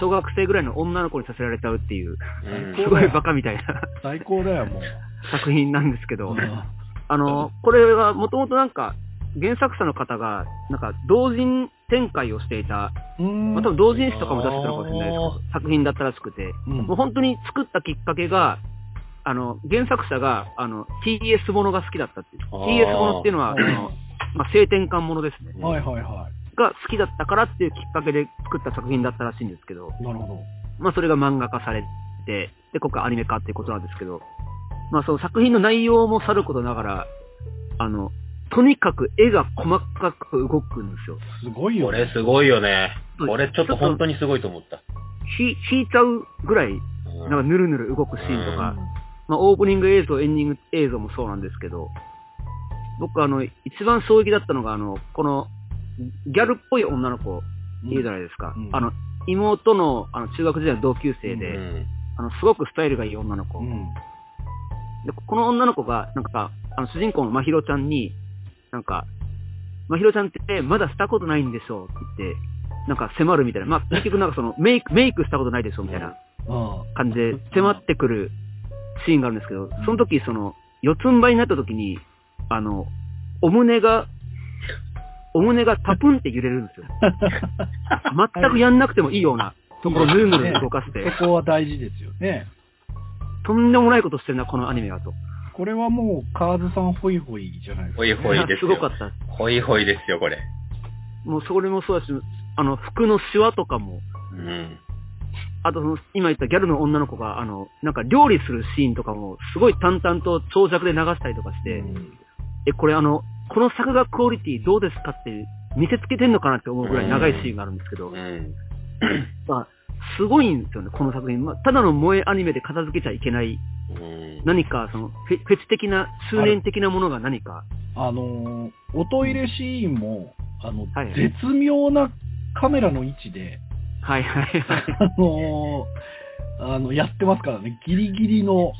小学生ぐらいの女の子にさせられちゃうっていう、うん。すごいバカみたいな。最高だよ、もう。作品なんですけど、うん。あの、これはもともとなんか、原作者の方が、なんか、同人展開をしていた、うん。まあ、多分同人誌とかも出してたのかもしれないですけど、作品だったらしくて、うん。もう本当に作ったきっかけが、あの、原作者が、あの、TS ものが好きだったっていう。TS ものっていうのは、あうんの、まあ、性転換ものですね。はいはいはが好きだったからっていうきっかけで作った作品だったらしいんですけど、い。なるほまあ、それが漫画化されて、で、今回アニメ化っていうことなんですけど、まあ、その作品の内容もさることながら、あの、とにかく絵が細かく動くんですよ。ど。すごいよ、ね。これすごいよね。これちょっと本当にすごいと思った。ひ引いちゃうぐらい、うんなんかぬるぬる動くシーンとか、うんまあ、オープニング映像、エンディング映像もそうなんですけど、僕あの、一番衝撃だったのが、あの、この、ギャルっぽい女の子、いるじゃないですか。うんあの、妹の、あの、中学時代の同級生で、うんあの、すごくスタイルがいい女の子。うん。で、この女の子が、なんか、あの、主人公のまひろちゃんに、なんか、まひろちゃんってまだしたことないんでしょうって言って、なんか迫るみたいな。まあ、結局なんかその、メイク、メイクしたことないでしょみたいなうん。感じで迫ってくるシーンがあるんですけど、その時、その、四つん這いになった時に、あの、お胸が、お胸がタプンって揺れるんですよ。全くやんなくてもいいようなところをぬるぬる動かして、そこは大事ですよね。とんでもないことしてるな、このアニメはと。これはもう、カーズさんホイホイじゃないですか。ほいほいですよ。すごかった。ほいほいですよ、これ。もうそれもそうだし、あの、服のシワとかも、うん。あとその、今言ったギャルの女の子が、あの、なんか料理するシーンとかも、すごい淡々と長尺で流したりとかして、うんえ、これあの、この作画クオリティどうですかって見せつけてんのかなって思うぐらい長いシーンがあるんですけど、うん。まあ、すごいんですよね、この作品。まあ、ただの萌えアニメで片付けちゃいけない、うん何か、その、フェフェチ的な、執念的なものが何か。あのー、おトイレシーンも、あの、はい絶妙なカメラの位置で、はいはいはい。あのーあの、やってますからね。ギリギリの、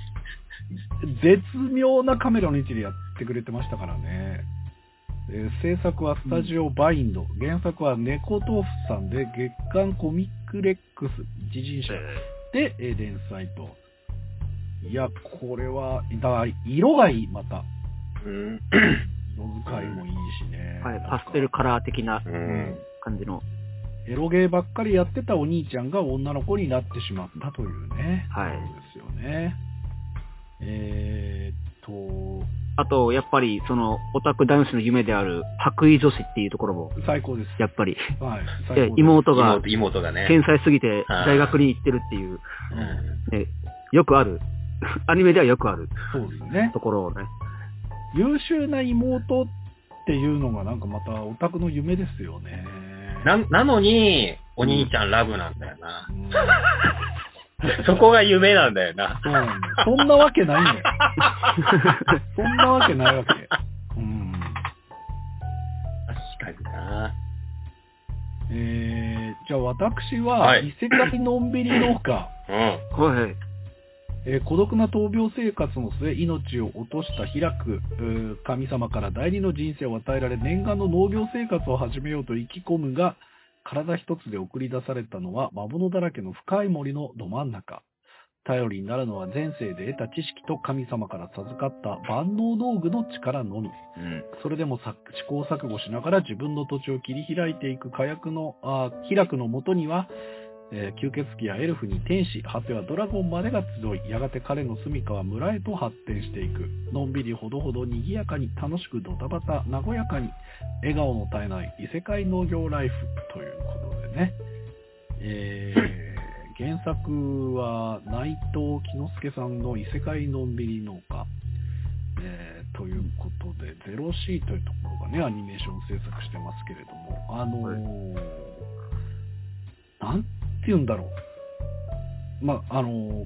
絶妙なカメラの位置でやってくれてましたからね。えー制作はスタジオバインド。原作は猫豆腐さんで、月刊コミックレックス一人社で、えー連載と。いや、これは、だ色がいい、また。うん。色使いもいいしね。はい、パステルカラー的なうん。感じの。エロゲーばっかりやってたお兄ちゃんが女の子になってしまったというね。はいそうですよね。えーっと、あと、やっぱり、その、オタク男子の夢である、白衣女子っていうところも、最高です。やっぱり、はい。最で妹が妹、妹がね。天才すぎてはい大学に行ってるっていう、うんね、よくある、アニメではよくあるそうですね。ところをね。優秀な妹っていうのがなんかまたオタクの夢ですよね。な、なのに、お兄ちゃんラブなんだよな。うんそこが夢なんだよな。そうなんだよそんなわけないんだよ。そんなわけないわけ。うん。確かにな。えー、じゃあ私は、はい異世界のんびり農家、うん。はい。えー孤独な闘病生活の末、命を落とした開く神様から第二の人生を与えられ、念願の農業生活を始めようと意気込むが、体一つで送り出されたのは魔物だらけの深い森のど真ん中。頼りになるのは前世で得た知識と神様から授かった万能道具の力のみ。うん。それでもさ試行錯誤しながら自分の土地を切り開いていく火薬の、あ開くのもとには、えー吸血鬼やエルフに天使、果てはドラゴンまでが集い、やがて彼の住処は村へと発展していく。のんびりほどほど賑やかに楽しくドタバタ、和やかに、笑顔の絶えない異世界農業ライフということでね。えー原作は内藤木之助さんの異世界のんびり農家。えーということで、ゼロ C というところがね、アニメーション制作してますけれども、あのーなん言うんだろう。まあ、あのー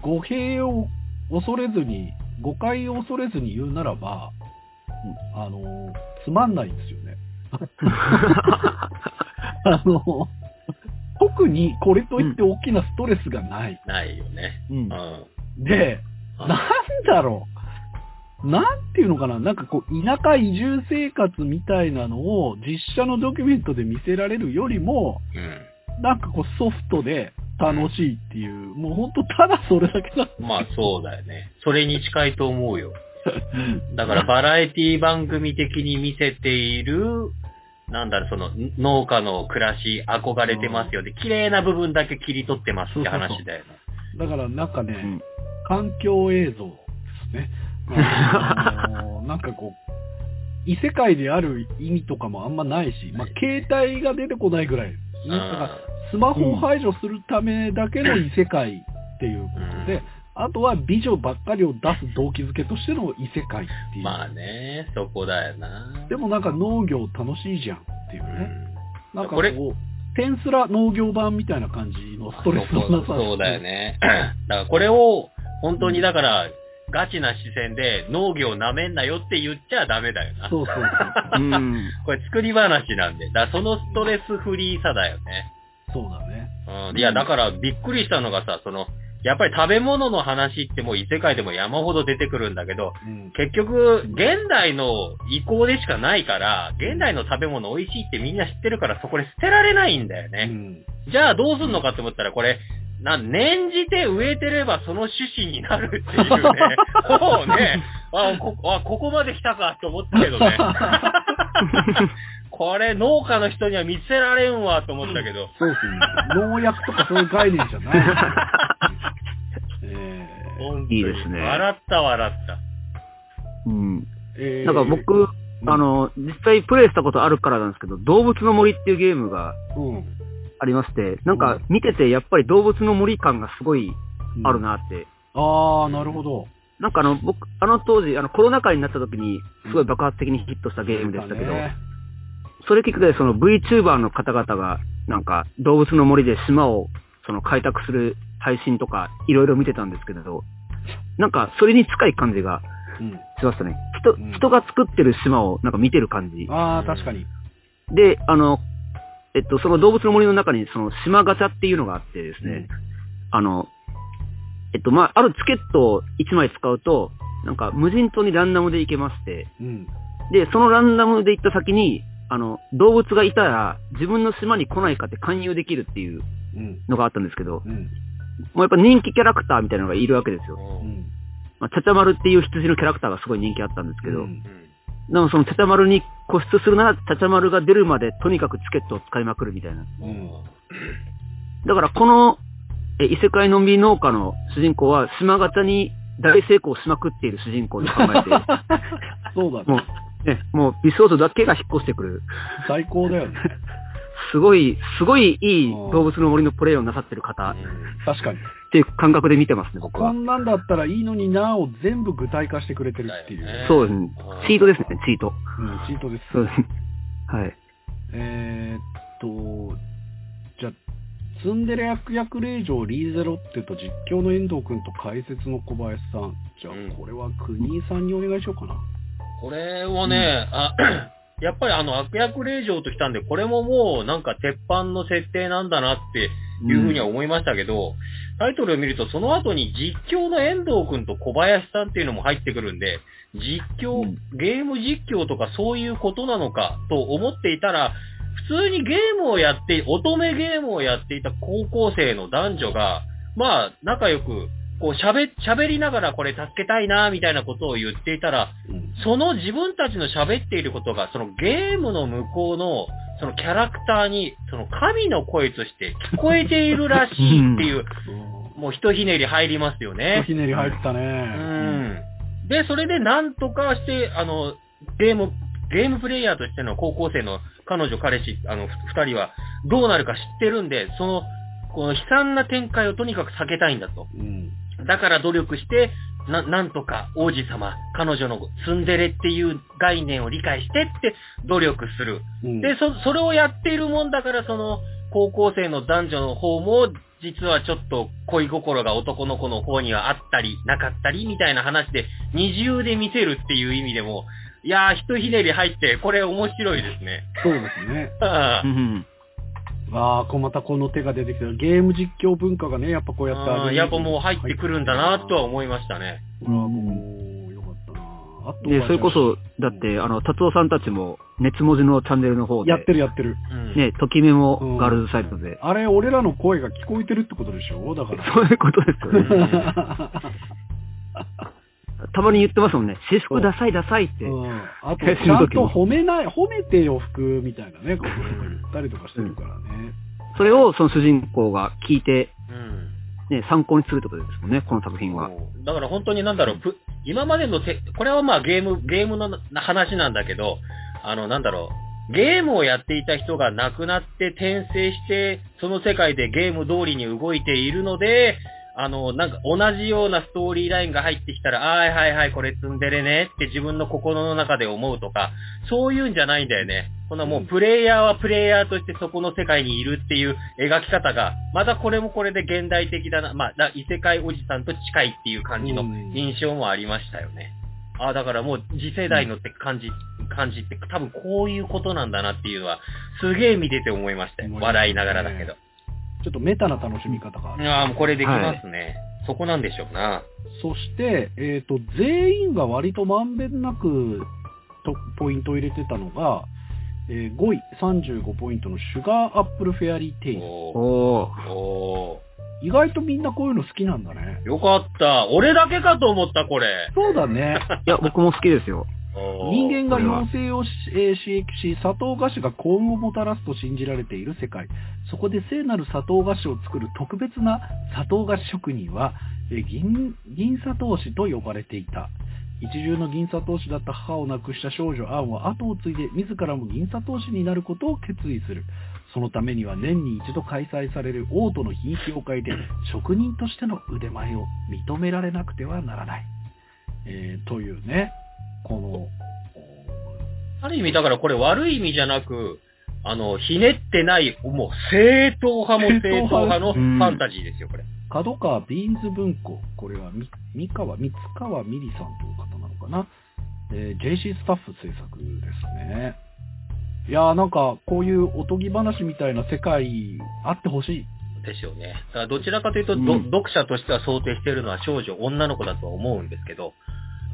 語弊を恐れずに、誤解を恐れずに言うならば、あのーつまんないんですよね。あのー特にこれといって大きなストレスがない。ないよね。うんうん。で、うんなんだろう。なんていうのかななんかこう、田舎移住生活みたいなのを実写のドキュメントで見せられるよりも、うん。なんかこうソフトで楽しいっていう、もうほんとただそれだけだ。まあそうだよね。それに近いと思うよ。だからバラエティ番組的に見せている、なんだろう、その農家の暮らし憧れてますよで、綺麗な部分だけ切り取ってますって話だよね。だからなんかね、うん環境映像ですね。あの なんかこう、異世界である意味とかもあんまないし、まあ、携帯が出てこないぐらいね。だからスマホを排除するためだけの異世界っていうことで、うんあとは美女ばっかりを出す動機づけとしての異世界っていう。まあね、そこだよな。でもなんか農業楽しいじゃんっていううね。んなんかこう、テンスラ農業版みたいな感じのストレスのなさ。そうだよ。ね。だからこれを、本当にだから、ガチな視線で農業舐めんなよって言っちゃダメだよな。そうそうそう。うん。これ作り話なんで。だそのストレスフリーさだよね。そうだね。うん。いや、だからびっくりしたのがさ、その、やっぱり食べ物の話ってもう異世界でも山ほど出てくるんだけど、うん。結局、現代の意向でしかないから、現代の食べ物美味しいってみんな知ってるから、そこで捨てられないんだようね。ん。じゃあどうすんのかって思ったら、これ、なん、念じて植えてればその趣旨になるっていうね。もうね、あこあ、ここまで来たかと思ったけどね。これ農家の人には見せられんわと思ったけど。そうですね。農薬とかそういう概念じゃない。え本当にいいですね笑った笑った。うん。ーえーなんか僕、あ、の、実際プレイしたことあるからなんですけど、動物の森っていうゲームがうん。ありまして、なんか見ててやっぱり動物の森感がすごいうんある。なって。ああ、なるほど。なんかあの、僕、あの当時、あの、コロナ禍になった時に、すごい爆発的にヒットしたゲームでしたけど、ねそれきっかけでその VTuber の方々が、なんか動物の森で島をその開拓する配信とかいろいろ見てたんですけれど、なんかそれに近い感じがうん。しましたね。人うん、人が作ってる島をなんか見てる感じ。ああ、確かに。で、あの、えっと、その動物の森の中にその島ガチャっていうのがあってですね、あの、えっと、まあ、あるチケットを1枚使うと、なんか無人島にランダムで行けまして、うん。で、そのランダムで行った先に、あの、動物がいたら自分の島に来ないかって勧誘できるっていううん。のがあったんですけど、うん。もうやっぱ人気キャラクターみたいなのがいるわけですよ。うん。まあ、ちゃちゃ丸っていう羊のキャラクターがすごい人気あったんですけど、うんでもそのちゃちゃ丸に固執するなら、ちゃちゃ丸が出るまでとにかくチケットを使いまくるみたいな。うんだからこの、え異世界のんびり農家の主人公は島型に大成功しまくっている主人公と考えて、そうだもね。う、ね、もうビスオートだけが引っ越してくる、最高だよね。すごい、すごいいいうん動物の森のプレイをなさってる方っ確かに。ていう感覚で見てますね、僕は。こんなんだったらいいのになを全部具体化してくれてるっていう。ねそうですね。チートですね、チート。うん、チートです。そうです。はい。えーっと、じゃあ、ツンデレ悪役令嬢リーゼロってと実況の遠藤くんと解説の小林さん。じゃあうん、これは国井さんにお願いしようかな。これをね、あ、やっぱりあの悪役令嬢ときたんで、これももうなんか鉄板の設定なんだなっていうふうには思いましたけど、タイトルを見るとその後に実況の遠藤くんと小林さんっていうのも入ってくるんで、実況、うんゲーム実況とかそういうことなのかと思っていたら、普通にゲームをやって、乙女ゲームをやっていた高校生の男女が、まあ仲良く、こう喋、喋りながらこれ助けたいな、みたいなことを言っていたら、うん。その自分たちの喋っていることが、そのゲームの向こうの、そのキャラクターに、その神の声として聞こえているらしいっていう、もうひとひねり入りますよひね。ひねり入ったうね。ん。で、それでなんとかして、あの、ゲーム、ゲームプレイヤーとしての高校生の彼女、彼氏、あの、ふ二人はどうなるか知ってるんで、その、この悲惨な展開をとにかく避けたいんだと。うん。だから努力して、な、なんとか王子様、彼女のツンデレっていう概念を理解してって努力する。うんで、そ、それをやっているもんだから、その、高校生の男女の方も、実はちょっと恋心が男の子の方にはあったり、なかったり、みたいな話で、二重で見せるっていう意味でも、いやー、ひとひねり入って、これ面白いですね。そうですね。うんああ、こうまたこの手が出てきた。ゲーム実況文化がね、やっぱこうやってーやっぱもう入ってくるんだなとは思いましたね。これはもう、よかったなあとはで、それこそ、だって、あの、達夫さんたちも、熱文字のチャンネルの方で、やってるやってる。うん。ね、ときめもガールズサイトで、あれ、俺らの声が聞こえてるってことでしょ？だから。そういうことですよね。たまに言ってますもんね。制服ダサいダサいって。うん。あと、ちゃんと褒めない、褒めてよ、服みたいなね、ことを言ったりとかしてるからね。それをその主人公が聞いて、うん。ね、参考にするってことですもんね、この作品は。だから本当になんだろう、ぷ今までのて、これはまあゲーム、ゲームのな話なんだけど、あの、なんだろう、ゲームをやっていた人が亡くなって転生して、その世界でゲーム通りに動いているので、あの、なんか同じようなストーリーラインが入ってきたら、はいはいはい、これ積んでれねって自分の心の中で思うとか、そういうんじゃないんだよね。こんなもうプレイヤーはプレイヤーとしてそこの世界にいるっていう描き方が、またこれもこれで現代的だな、まあ、だ異世界おじさんと近いっていう感じのうん印象もありましたよね。ああ、だからもう次世代のって感じ、感じって多分こういうことなんだなっていうのは、すげえ見てて思いましたよ。笑いながらだけど。ちょっとメタな楽しみ方がある。ああ、もうこれできますね。そこなんでしょうな。そして、えっ、と、全員が割とまんべんなくとポイントを入れてたのが、えー5位、35ポイントのシュガーアップルフェアリーテイル。おーお意外とみんなこういうの好きなんだね。ーよかった。俺だけかと思った、これ。そうだね。いや、僕も好きですよ。人間が妖精をえー刺激し、砂糖菓子が幸運をもたらすと信じられている世界。そこで聖なる砂糖菓子を作る特別な砂糖菓子職人は、えー銀銀砂糖師と呼ばれていた。一流の銀砂糖師だった母を亡くした少女アンは後を継いで自らも銀砂糖師になることを決意する。そのためには年に一度開催される王都の品評会で職人としての腕前を認められなくてはならない。えーというね、この、ある意味、だからこれ悪い意味じゃなく、あの、ひねってない、もう正統派も正統派のフうんァンタジーですよ、これ。角川ビーンズ文庫。これはみ、三河、三川美里さんという方なのかな。えー JC スタッフ制作ですね。いやーなんか、こういうおとぎ話みたいな世界、あってほしい。ですよね。だからどちらかというと、どうん読者としては想定しているのは少女、女の子だとは思うんですけど、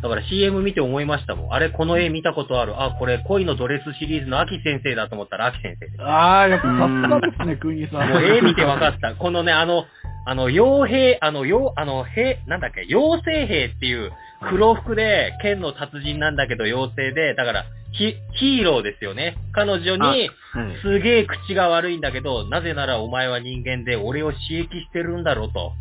だから CM 見て思いましたもん。あれ、この絵見たことある。あ、これ、恋のドレスシリーズの秋先生だと思ったら秋先生です。あー、やっぱさすがですね、クイーンさん。もう絵見て分かった。このね、あの、あの、傭兵、あの、よ、あの、兵、なんだっけ、妖精兵っていう黒服で剣の達人なんだけど妖精で、だから、ヒ、ヒーローですよね。彼女に、はい。すげえ口が悪いんだけど、なぜならお前は人間で俺を刺激してるんだろうと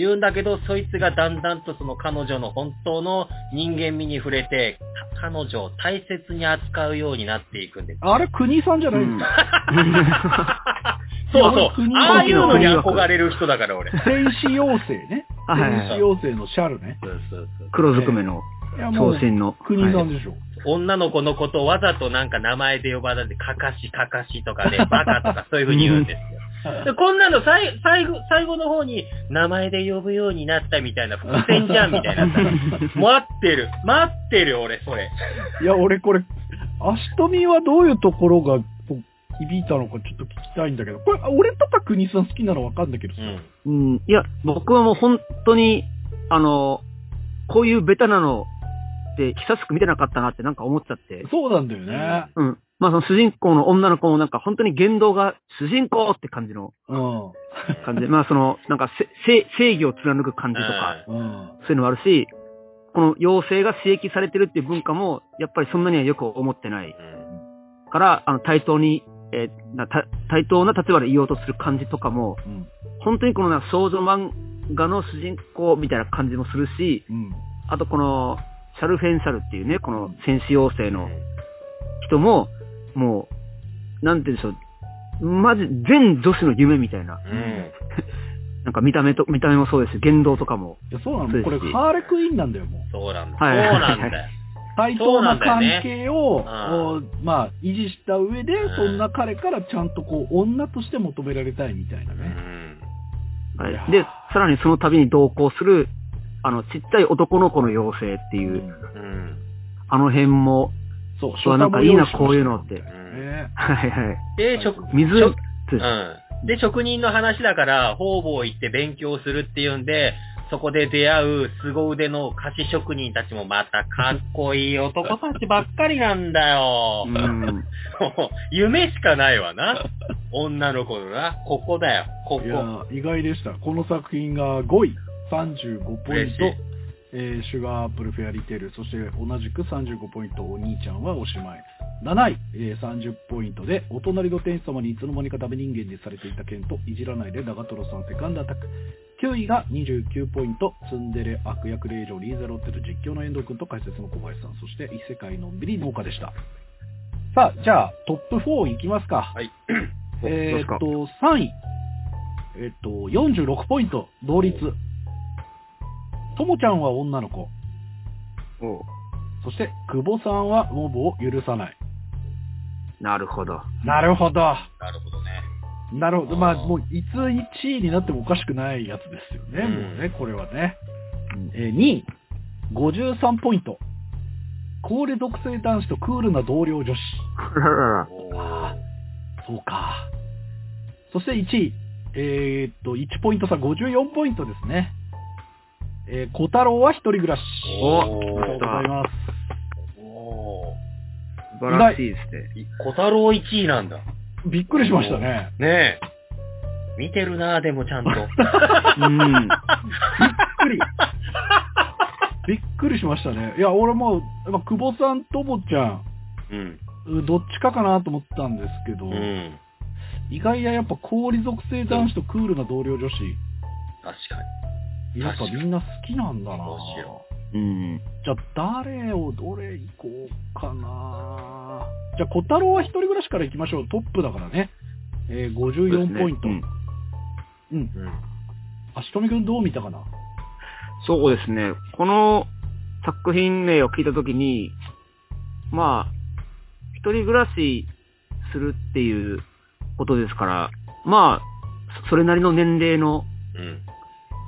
言うんだけど、そいつがだんだんとその彼女の本当の人間味に触れて、か彼女を大切に扱うようになっていくんです。あれ、国さんじゃないですか？そうそう国。ああいうのに憧れる人だから、俺。戦士妖精ね。戦士妖精のシャルね。そうそうそう。黒ずくめの長、身の。国さはいんでしょ。女の子のことをわざとなんか名前で呼ばないで、かかし、かかしとかで、バカとかそういう風に言うんですよ。で こんなの最最後、最後の方に名前で呼ぶようになったみたいな伏線じゃんみたいなさ。待ってる。待ってる俺、それ。いや、俺これ、アシトミはどういうところがこう響いたのかちょっと聞きたいんだけど、これ、俺とか国さん好きなのわかんだけどさ。うん。うん、いや、僕はもう本当に、あの、こういうベタなのって久しく見てなかったなってなんか思っちゃって。そうなんだよね。うん。まあその主人公の女の子もなんか本当に言動が主人公って感じのうん。感じで、まあその、なんか正義を貫く感じとか、うん。そういうのもあるし、この妖精が刺激されてるっていう文化も、やっぱりそんなにはよく思ってないうんから、あの、対等に、えー対等な立場で言おうとする感じとかも、うん。本当にこのな少女漫画の主人公みたいな感じもするし、うん。あとこの、シャルフェンシャルっていうね、この戦士妖精の人も、もう、なんて言うんでしょう、マジ、全女子の夢みたいな。うん。なんか見た目と、見た目もそうですし、言動とかも。いや、そうなの。そうですこれ、ハーレクイーンなんだよ、もう。そうなんだ。はいそうなんだよ。対等な関係を、そうなんまあ、維持した上で、うんそんな彼からちゃんとこう、女として求められたいみたいなうね。ん。はいいやーで、さらにその度に同行する、あの、ちっちゃい男の子の妖精っていう、うん。あの辺も、そう、なんかいいなこういうのってねはいはい。で、職、水、うん。で、職人の話だから、方々行って勉強するっていうんで、そこで出会う凄腕の菓子職人たちもまたかっこいい男たちばっかりなんだよ。うん。夢しかないわな。女の子のな。ここだよ。こいや意外でした。この作品が5位、35ポイント。えーシュガーアップルフェアリーテール、そして同じく35ポイント、お兄ちゃんはおしまい。7位、えー30ポイントで、お隣の天使様にいつの間にかダメ人間にされていた件と、いじらないで長瀞さんセカンドアタック。9位が29ポイント、ツンデレ悪役令嬢リーゼロッテと実況の遠藤君と解説の小林さん、そして異世界のんびり農家でした。さあ、じゃあ、トップ4いきますか。はい。えーっと、3位。えーっと、46ポイント、同率。ともちゃんは女の子。おうそして、久保さんはモブを許さない。なるほど。なるほど。なるほどね。なるほど。まあ、もう、いつ1位になってもおかしくないやつですよね。うんもうね、これはね。うんえー2位、53ポイント。高齢属性男子とクールな同僚女子。あそうか。そして1位、えーっと、1ポイント差54ポイントですね。えー、小太郎は一人暮らし。おありがとうございます。お素晴らしいですね。小太郎1位なんだ。びっくりしましたね。ねえ。見てるなぁ、でもちゃんと。うん。びっくり。びっくりしましたね。いや、俺も、やっぱ久保さんともちゃん、うん。どっちかかなと思ったんですけど、うん。意外ややっぱ氷属性男子とクールな同僚女子、確かやっぱみんな好きなんだなうん。じゃあ誰をどれ行こうかなじゃあ小太郎は一人暮らしから行きましょう。トップだからね。えー、54ポイント。うんうん。に。うん。あしとみくんどう見たかな？そうですね。この作品名を聞いたときに、まあ、一人暮らしするっていうことですから、まあ、そそれなりの年齢のうん。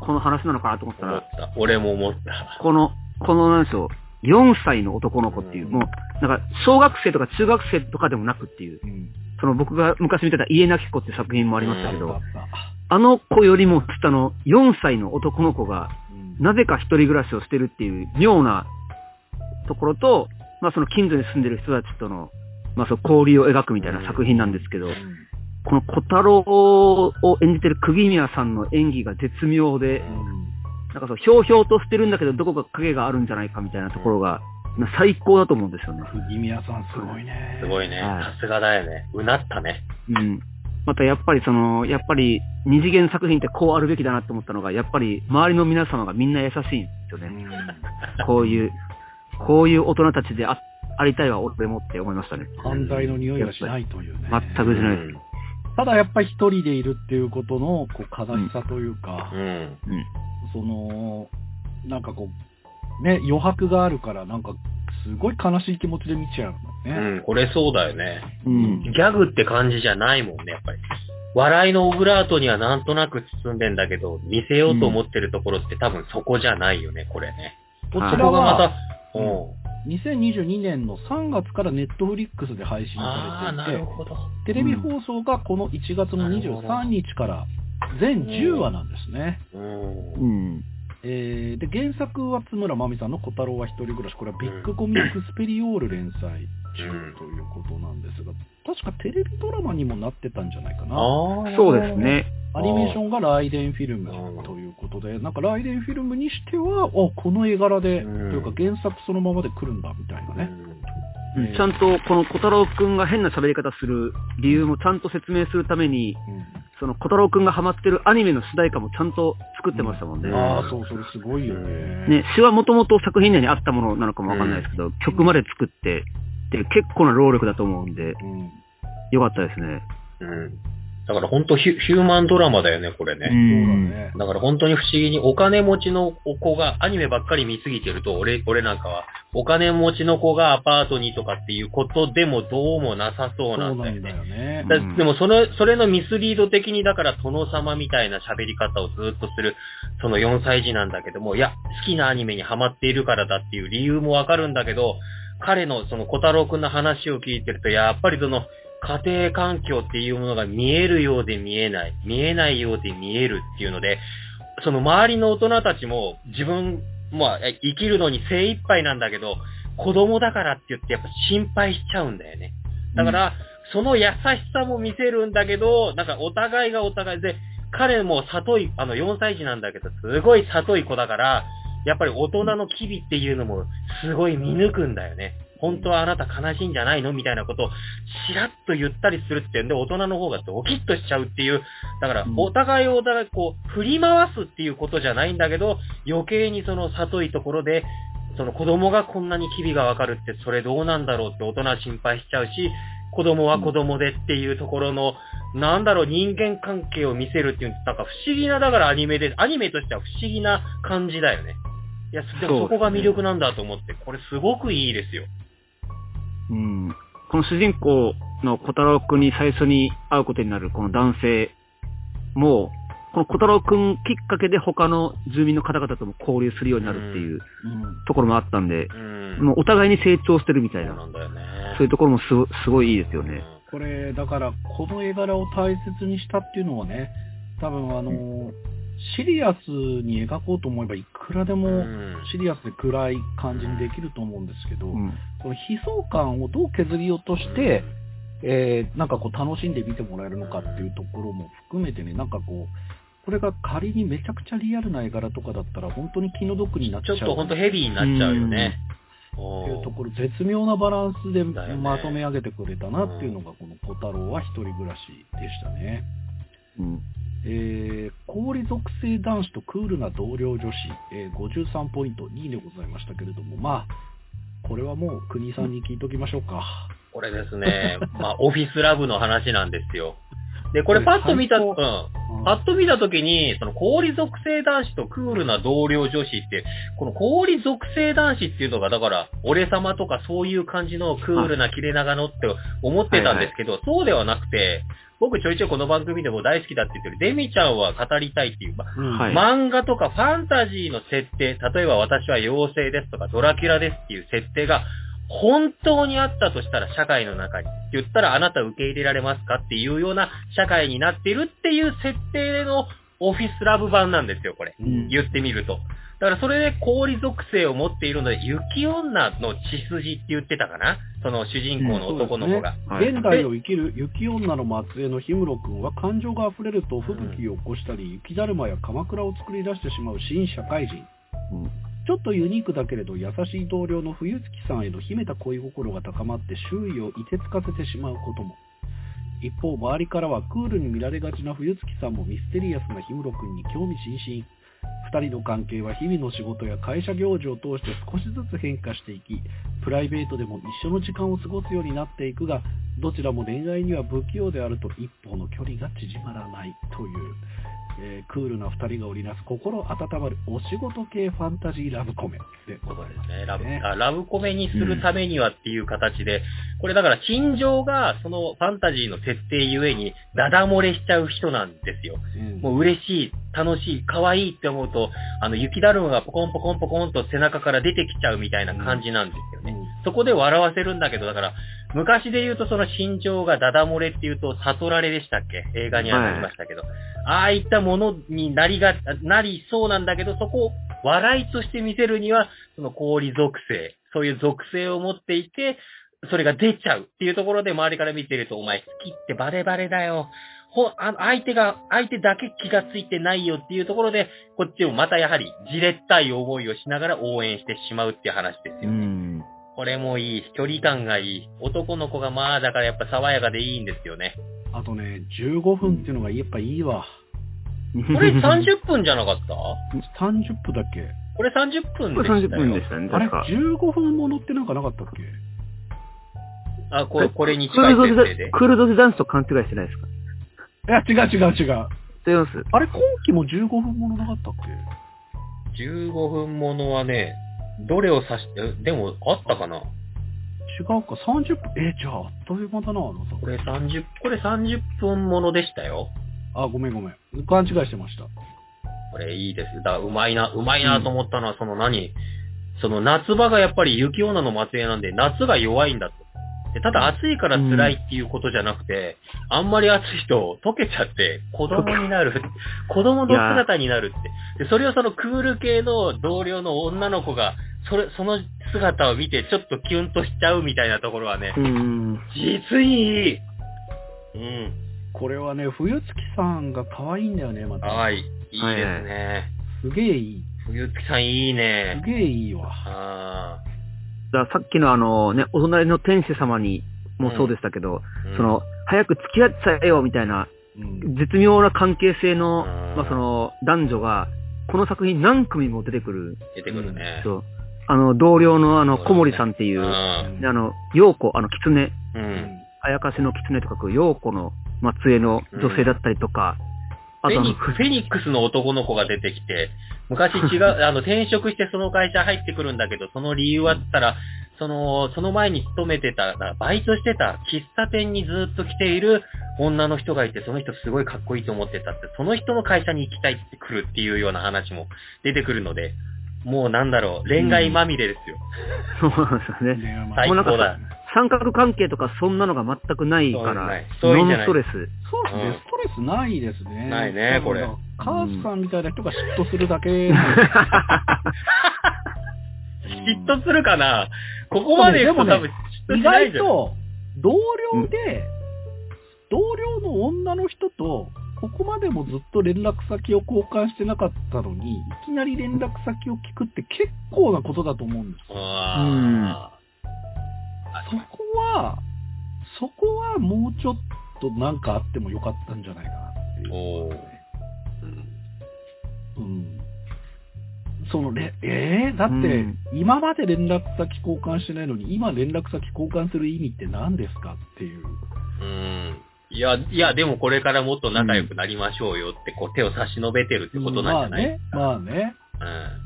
この話なのかなと思ったら、た。俺も思った。この、このなんでしょう、4歳の男の子っていう、うんもう、なんか、小学生とか中学生とかでもなくっていう、うん。その僕が昔見てた家なき子っていう作品もありましたけど、あったあの子よりも下の4歳の男の子が、うんなぜか一人暮らしをしてるっていう妙なところと、まあその近所に住んでる人たちとの、まあその交流を描くみたいな作品なんですけど、うんこの小太郎を演じてる釘宮さんの演技が絶妙で、なんかそう、ひょうひょうとしてるんだけど、どこか影があるんじゃないかみたいなところが、まあ最高だと思うんですよね。釘宮さんすごいね。すごいね。はいさすがだよね。うなったね。うん。またやっぱりその、やっぱり二次元作品ってこうあるべきだなって思ったのが、やっぱり周りの皆様がみんな優しいんですよね。こういう、こういう大人たちであありたいわ、俺もって思いましたね。犯罪の匂いがしないというね。全くしないです。ただやっぱり一人でいるっていうことのこう悲しさというか、うん。うん。その、なんかこう、ね、余白があるから、なんか、すごい悲しい気持ちで見ちゃうのね。うん、これそうだよね。うん。ギャグって感じじゃないもんね、やっぱり。笑いのオブラートにはなんとなく包んでんだけど、見せようと思ってるところって多分そこじゃないよね、これね。こちはいらがまは、た、うん。2022年の3月からネットフリックスで配信されていて。テレビ放送がこの1月の23日から全10話なんですね。うんう。ん。えーで、原作は津村真美さんの小太郎は一人暮らし。これはビッグコミックスペリオール連載中ということなんですが、確かテレビドラマにもなってたんじゃないかな。そうです。ね。アニメーションがライデンフィルムということで、なんかライデンフィルムにしては、あ、この絵柄で、うんというか原作そのままで来るんだみたいなね。うんちゃんとこの小太郎くんが変な喋り方する理由もちゃんと説明するために、その小太郎くんがハマってるアニメの主題歌もちゃんと作ってましたもんね。うんああ、そう、それすごいよね。ね、詩はもともと作品内にあったものなのかもわかんないですけど、曲まで作って、って結構な労力だと思うんで、うん。よかったですね。うん。だから本当ヒュヒューマンドラマだよね、これね。だから本当に不思議にお金持ちの子がアニメばっかり見すぎてると、俺、俺なんかは、お金持ちの子がアパートにとかっていうことでもどうもなさそうなんだよね。よね。だうんでもその、それのミスリード的にだから殿様みたいな喋り方をずっとする、その4歳児なんだけども、いや、好きなアニメにハマっているからだっていう理由もわかるんだけど、彼のその小太郎くんの話を聞いてると、やっぱりその、家庭環境っていうものが見えるようで見えない、見えないようで見えるっていうので、その周りの大人たちも自分、まあ、生きるのに精一杯なんだけど、子供だからって言ってやっぱ心配しちゃうんだよね。だから、その優しさも見せるんだけど、なんかお互いがお互いで、彼も里い、あの4歳児なんだけど、すごい里い子だから、やっぱり大人の機微っていうのもすごい見抜くんだよね。本当はあなた悲しいんじゃないの？みたいなことをしらっと言ったりするっていうんで、大人の方がドキッとしちゃうっていう。だからうん、お互いをお互いこう、振り回すっていうことじゃないんだけど、余計にその里いところで、その子供がこんなに機微がわかるって、それどうなんだろうって大人は心配しちゃうし、子供は子供でっていうところの、なんだろう、人間関係を見せるっていう、なんか不思議な、だからアニメで、アニメとしては不思議な感じだよね。いや、そこが魅力なんだと思って、これすごくいいですよ。うん。この主人公の小太郎くんに最初に会うことになるこの男性も、この小太郎くんきっかけで他の住民の方々とも交流するようになるっていううんところもあったんで、うん。もうお互いに成長してるみたいな、そうなんだよね。そういうところもすごすごいいいですよね。これ、だから、この絵柄を大切にしたっていうのはね、多分あの、シリアスに描こうと思えばいくらでうもん。シリアスで暗い感じにできると思うんですけど、うん。この悲壮感をどう削り落として、えーなんかこう楽しんで見てもらえるのかっていうところも含めてね、なんかこう、これが仮にめちゃくちゃリアルな絵柄とかだったら本当に気の毒になっちゃう。ちょっとほんとヘビーになっちゃうよね。っていうところ、絶妙なバランスでまとめ上げてくれたなっていうのが、この小太郎は一人暮らしでしたね。うん。えー、氷属性男子とクールな同僚女子、えー53ポイント2位でございましたけれども、まあ、これはもう国さんに聞いときましょうか。これですね、まあ、オフィスラブの話なんですよ。で、これパッと見た、うん。パッと見たときに、その氷属性男子とクールな同僚女子って、この氷属性男子っていうのが、だから、俺様とかそういう感じのクールな切れ長のって思ってたんですけど、そうではなくて、僕ちょいちょいこの番組でも大好きだって言ってる、デミちゃんは語りたいっていう、ま漫画とかファンタジーの設定、例えば私は妖精ですとかドラキュラですっていう設定が本当にあったとしたら社会の中に言ったらあなた受け入れられますかっていうような社会になっているっていう設定のオフィスラブ版なんですよ、これ。うん。言ってみると。だからそれで氷属性を持っているので、雪女の血筋って言ってたかな？その主人公の男の子が。現代を生きる雪女の末裔の氷室君は感情が溢れると吹雪を起こしたり、雪だるまや鎌倉を作り出してしまう新社会人。うんちょっとユニークだけれど優しい同僚の冬月さんへの秘めた恋心が高まって周囲を凍てつかせてしまうことも。一方、周りからはクールに見られがちな冬月さんもミステリアスな氷室くんに興味津々。2人の関係は日々の仕事や会社行事を通して少しずつ変化していき、プライベートでも一緒の時間を過ごすようになっていくが、どちらも恋愛には不器用であると一方の距離が縮まらないという、えークールな二人が織りなす心温まるお仕事系ファンタジーラブコメでございます。ね、ラブ、ねあラブコメにするためにはっていう形で、これだから心情がそのファンタジーの設定ゆえにダダ漏れしちゃう人なんですよ。うんもう嬉しい、楽しい、可愛いって思うと、あの雪だるまがポコンポコンポコンと背中から出てきちゃうみたいな感じなんですよね。そこで笑わせるんだけど、だから、昔で言うとその心情がダダ漏れっていうと、悟られでしたっけ？映画にはなりましたけど。ああいったものになりが、なりそうなんだけど、そこを笑いとして見せるには、その氷属性、そういう属性を持っていて、それが出ちゃうっていうところで周りから見てると、お前好きってバレバレだよ。ほ、あ相手が、相手だけ気がついてないよっていうところで、こっちもまたやはり、じれったい思いをしながら応援してしまうっていう話ですうよね。ん。これもいい。距離感がいい。男の子がまあ、だからやっぱ爽やかでいいんですよね。あとね、15分っていうのがやっぱいいわ。これ30分じゃなかった？30分だっけ？これ30分これでしたよ。30分でしたね、あれ確か。15分ものってなんかなかったっけ？あ、これ、これにク近いールドス設定で。クールドスダンスと勘違いしてないですか？いや、違う違う違う。違いますあれ、今期も15分ものなかったっけ？15分ものはね、どれを指して、えでも、あったかな？違うか、30分。え、じゃあ、あっという間だな、あのさ。これ30、これ30分ものでしたよ。あ、ごめんごめん。勘違いしてました。これいいです。だからうまいな、うまいなと思ったのは、その何？その夏場がやっぱり雪女の末裔なんで、夏が弱いんだと。でただ暑いから辛いっていうことじゃなくて、あんまり暑いと溶けちゃって子供になる。子供の姿になるって。で、それをそのクール系の同僚の女の子が、それ、その姿を見てちょっとキュンとしちゃうみたいなところはねう、ん。実にいい。うん。これはね、冬月さんが可愛いんだよね、また。はい。いいですね。すげえいい。冬月さんいいすね。げえいいわ。あだからさっきのあのね、お隣の天使様にもそうでしたけど、ーうんその、早く付き合っちゃえよみたいな、うん。絶妙な関係性の、うんまあその、男女が、この作品何組も出てくる。出てくるね。そう。あの、同僚のあの、小森さんっていうう、ん。であの、陽子、あの、狐、うん。あやかしの狐と書く陽子の末裔の女性だったりとか、あとあの、フェニフェニックスの男の子が出てきて、昔 違う、あの、転職してその会社入ってくるんだけど、その理由はったら、その、その前に勤めてた、バイトしてた喫茶店にずっと来ている女の人がいて、その人すごいかっこいいと思ってたって、その人の会社に行きたいって来るっていうような話も出てくるので、もうなんだろう、恋愛まみれですよ。そうなんですよね。最高だ。三角関係とかそんなのが全くないからノンストレス。そうですね、うんストレスないですね。ないねこれカースさんみたいな人が嫉妬するだけ嫉妬するかなここまで行くと多分嫉妬意しないじゃん。外と、同僚で、同僚の女の人と、ここまでもずっと連絡先を交換してなかったのに、いきなり連絡先を聞くって結構なことだと思うんですよ。あそこは、そこはもうちょっとなんかあってもよかったんじゃないかなっていう。うんうん。そのれ、えー、だって、うん今まで連絡先交換してないのに、今連絡先交換する意味って何ですかっていう。うん。いや、いや、でもこれからもっと仲良くなりましょうよって、こう手を差し伸べてるってことなんじゃない、うんまあね、まあね。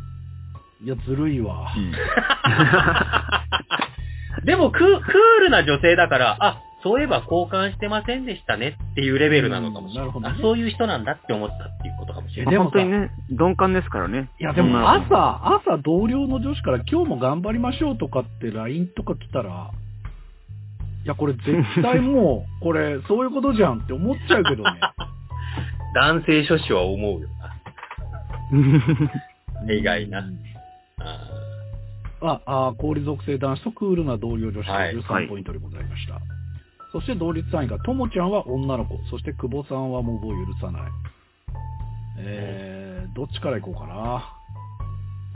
いや、ずるいわ。う ん でもク、クールな女性だから、あ、そういえば交換してませんでしたねっていうレベルなのかもしれない。うんなるほどねあそういう人なんだって思ったっていうことかもしれえない。まあでもさ本当にね、鈍感ですからね。いや、でも朝、朝同僚の女子から今日も頑張りましょうとかって LINE とか来たら、いや、これ絶対もう、これ、そういうことじゃんって思っちゃうけどね。男性諸子は思うよな。意外な。うんああ、あ氷属性男子とクールな同僚女子はいが13ポイントでございました。そして同率3位が、ともちゃんは女の子、そして久保さんはモブを許さない。えー、どっちから行こうかな。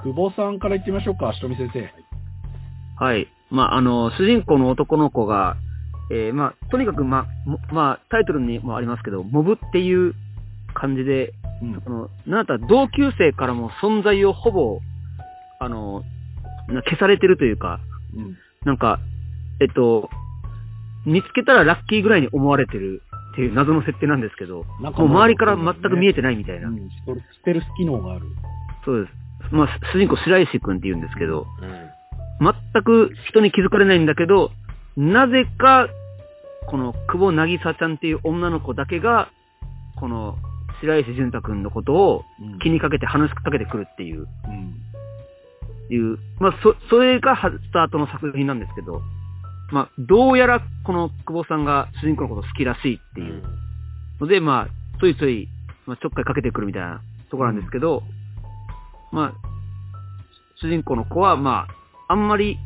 久保さんから行ってみましょうか、しとみ先生。はい。まあ、あの、主人公の男の子が、えー、まあ、とにかく、まあ、もまあ、タイトルにもありますけど、モブっていう感じで、うん。あの、なんたら同級生からも存在をほぼ、あの、な消されてるというか、うん。なんか、えっと、見つけたらラッキーぐらいに思われてるっていう謎の設定なんですけど、なんもう周りから全く見えててないみたいな。うん。ストステルス機能がある。そうです。まあ、主人公白石くんって言うんですけど、うん。全く人に気づかれないんだけど、なぜか、この久保なぎさちゃんっていう女の子だけが、この白石淳太くんのことをうん気にかけて話しかけてくるっていう、うん。いう、まあ、そ、それがはスタートの作品なんですけど、まあ、どうやらこの久保さんが主人公のこと好きらしいっていうので、まあ、ついつい、まあ、ちょっかいかけてくるみたいなところなんですけど、まあ、主人公の子は、まあ、あんまり、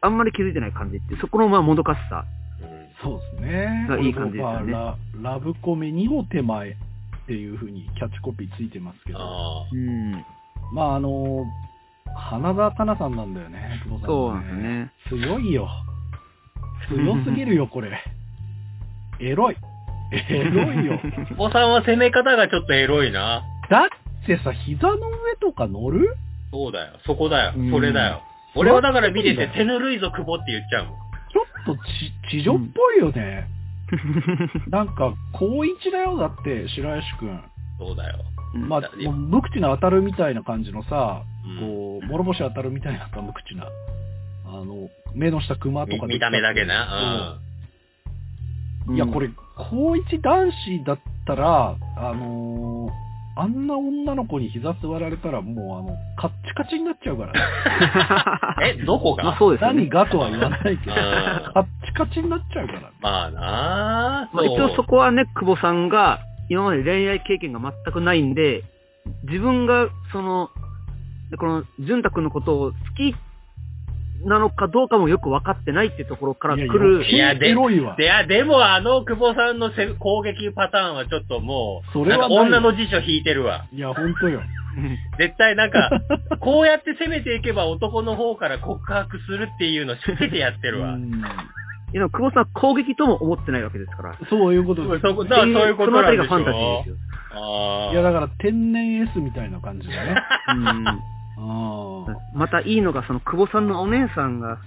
あんまり気づいてない感じっていう、そこのまあもどかしさ。うんそうですね。がいい感じですよねララブコメ2歩手前っていう風にキャッチコピーついてますけど。あうん。まああの、花田香菜さんなんだよね、久保さん、そうなんですよ。ね。強いよ。強すぎるよ、これ。エロい。エロいよ。あ。お子さんは攻め方がちょっとエロいな。だってさ、膝の上とか乗る？そうだよ。そこだようん。それだよ。俺はだから見てて手ぬるいぞ久保って言っちゃうもん。ちょっとち、地女っぽいよね。なんか、高一だよ、だって、白石くん。そうだよ。うんまあ、無口な当たるみたいな感じのさ、うんこう、諸星当たるみたいなさ、無口な。あの、目の下熊とか見た目だけな。いや、これ、高一男子だったら、あのーあんな女の子に膝座られたら、もう、あの、カッチカチになっちゃうからね。うん。え、どこが？まあそうですよね。何がとは言わないけど、うんカッチカチになっちゃうからね。まあなまあ一応そこはね、久保さんが今まで恋愛経験が全くないんで、自分がその、この淳太くんのことを好きなのかどうかもよく分かってないっていうところから来る。いやでいわい。や、でもあの久保さんのせ攻撃パターンはちょっともう、それは女の辞書引いてるわ。いや、ほんとよ。絶対なんか、こうやって攻めていけば男の方から告白するっていうの知っててやってるわ。うんいや、久保さんは攻撃とも思ってないわけですから。そういうことです。そこ、だからそういうことそのあなんでしょたりがファンタジーですよ。ああ。いや、だから天然 S みたいな感じだね。うんあまたいいのが、その久保さんのお姉さんが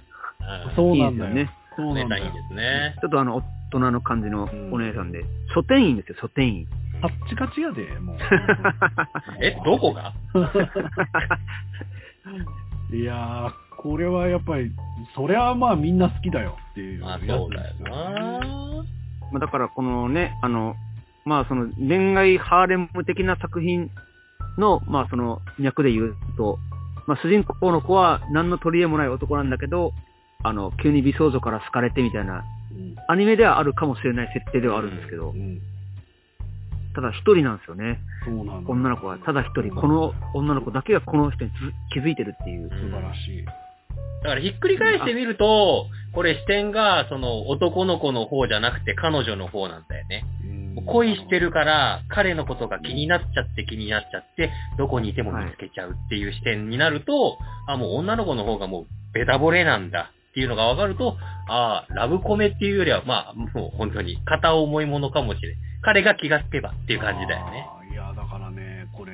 そうなんだよ。いいですよねそうなんだいいで。すね。ちょっとあの、大人の感じのお姉さんで、書店員ですよ、書店員。カッチカチやで、もう。え、どこが？いやー、これはやっぱり、そりゃまあみんな好きだよっていうまあそうだよですよな。まあだからこのね、あの、まあその恋愛ハーレム的な作品の、まあその脈で言うと、まあ主人公の子は何の取り柄もない男なんだけど、あの、急に美少女から好かれてみたいな、うんアニメではあるかもしれない設定ではあるんですけどう、んただ一人なんですよね。そうなの。女の子はただ一人、この女の子だけがこの人に気づいてるっていう。素晴らしい。だからひっくり返してみると、これ視点が、その男の子の方じゃなくて彼女の方なんだよね。うん恋してるから、彼のことが気になっちゃって気になっちゃって、どこにいても見つけちゃうっていう視点になると、あ、もう女の子の方がもうベタ惚れなんだっていうのが分かると、ああ、ラブコメっていうよりは、まあ、もう本当に片思いものかもしれん。彼が気がつけばっていう感じだよね。いや、だからね、これ、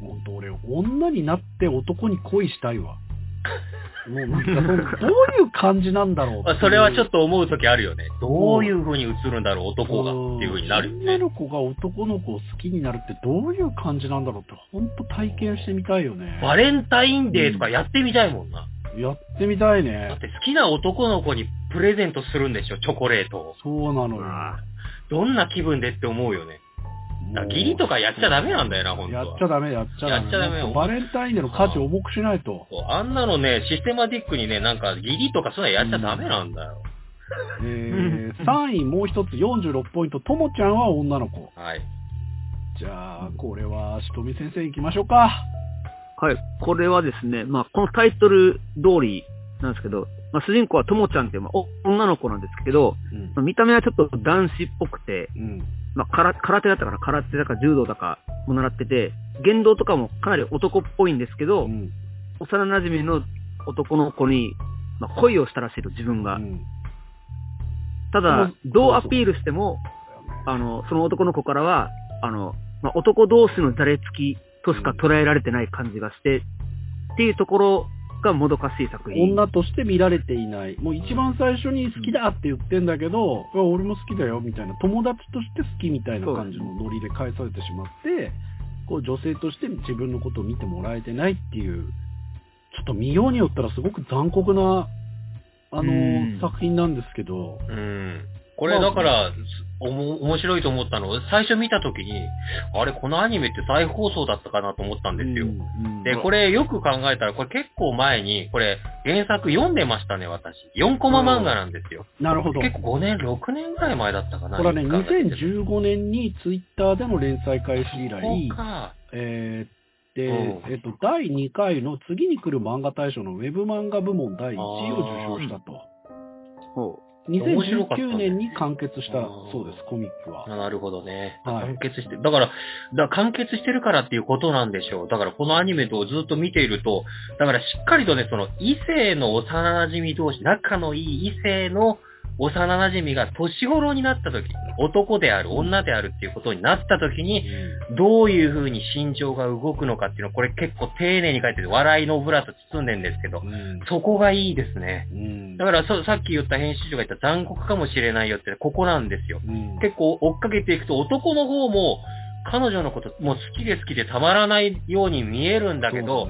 本当俺、女になって男に恋したいわ。もうなんかどういう感じなんだろうう まあそれはちょっと思うときあるよね。どういう風に映るんだろう、男がうんっていう風になるよね。女の子が男の子を好きになるってどういう感じなんだろうって、本当体験してみたいよね。バレンタインデーとかやってみたいもんな。やってみたいだねっ。て好きな男の子にプレゼントするんでしょ、チョコレートを。そうなのよ。どんな気分でって思うよね。だから義理とかやっちゃダメなんだよな、ほんとは。やっちゃダメ、やっちゃダメ。やっちゃダメもっとバレンタインデーの価値を重くしないと。そうあんなのね、システマティックにね、なんか義理とかそういうのやっちゃダメなんだよ。えー、3位もう一つ46ポイント、ともちゃんは女の子。はい。じゃあ、これは、しとみ先生行きましょうか。はい。これはですね、まあ、このタイトル通りなんですけど、まあ、主人公はともちゃんっていう、まあ、お女の子なんですけど、うんまあ見た目はちょっと男子っぽくて、うん。まあ、空空手だったから空手だか柔道だかも習ってて、言動とかもかなり男っぽいんですけど、うん。幼馴染の男の子に、まあ、恋をしたらしいと自分が。うんただ、どうアピールしても、あの、その男の子からは、あの、まあ、男同士のじゃれつきとしか捉えられてない感じがして、っていうところがもどかしい作品。女として見られていない。もう一番最初に好きだって言ってんだけど、いや俺も好きだよみたいな、友達として好きみたいな感じのノリで返されてしまって、こう女性として自分のことを見てもらえてないっていう、ちょっと見ようによったらすごく残酷な、あのうん作品なんですけど、うん。これだから、おも、面白いと思ったの、最初見たときに、あれ、このアニメって再放送だったかなと思ったんですよ。うんで、これよく考えたら、これ結構前に、これ原作読んでましたね、私。4コマ漫画なんですよ。なるほど。結構5年、6年ぐらい前だったかな。これはね、よく考えて2015年にツイッターでの連載開始以来、そうか。えーで、うんえっと、第2回の次に来る漫画大賞のウェブ漫画部門第1位を受賞したと。ほ2019年に完結したそうです、コミックは。なるほどね。はい完結して、だから、だから完結してるからっていうことなんでしょう。だからこのアニメとずっと見ていると、だからしっかりとね、その異性の幼馴染同士、仲のいい異性の幼馴染が年頃になった時、男である、女であるっていうことになった時に、どういう風に心情が動くのかっていうのは、これ結構丁寧に書いてて、笑いのオブラート包んでんですけど、うん。そこがいいですね。うん。だからそさっき言った編集長が言った残酷かもしれないよって、ここなんですよ。うん。結構追っかけていくと男の方も彼女のこともう好きで好きでたまらないように見えるんだけど、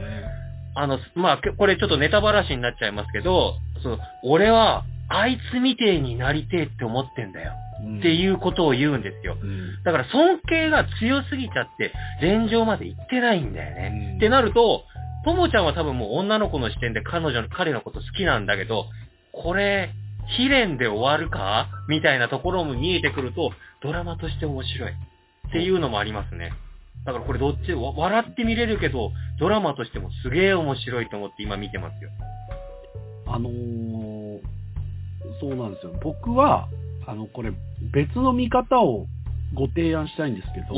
あの、まあ、けこれちょっとネタばらしになっちゃいますけど、その俺はあいつみてえになりてえって思ってんだようんっていうことを言うんですよ。うんだから尊敬が強すぎちゃって、連情まで行ってないんだよね。うんってなると、ともちゃんは多分もう女の子の視点で彼女の、彼のこと好きなんだけど、これ、悲恋で終わるか？みたいなところも見えてくると、ドラマとして面白い。っていうのもありますね。だからこれどっち、わ笑って見れるけど、ドラマとしてもすげえ面白いと思って今見てますよ。あのーそうなんですよ。僕は、あの、これ、別の見方をご提案したいんですけど、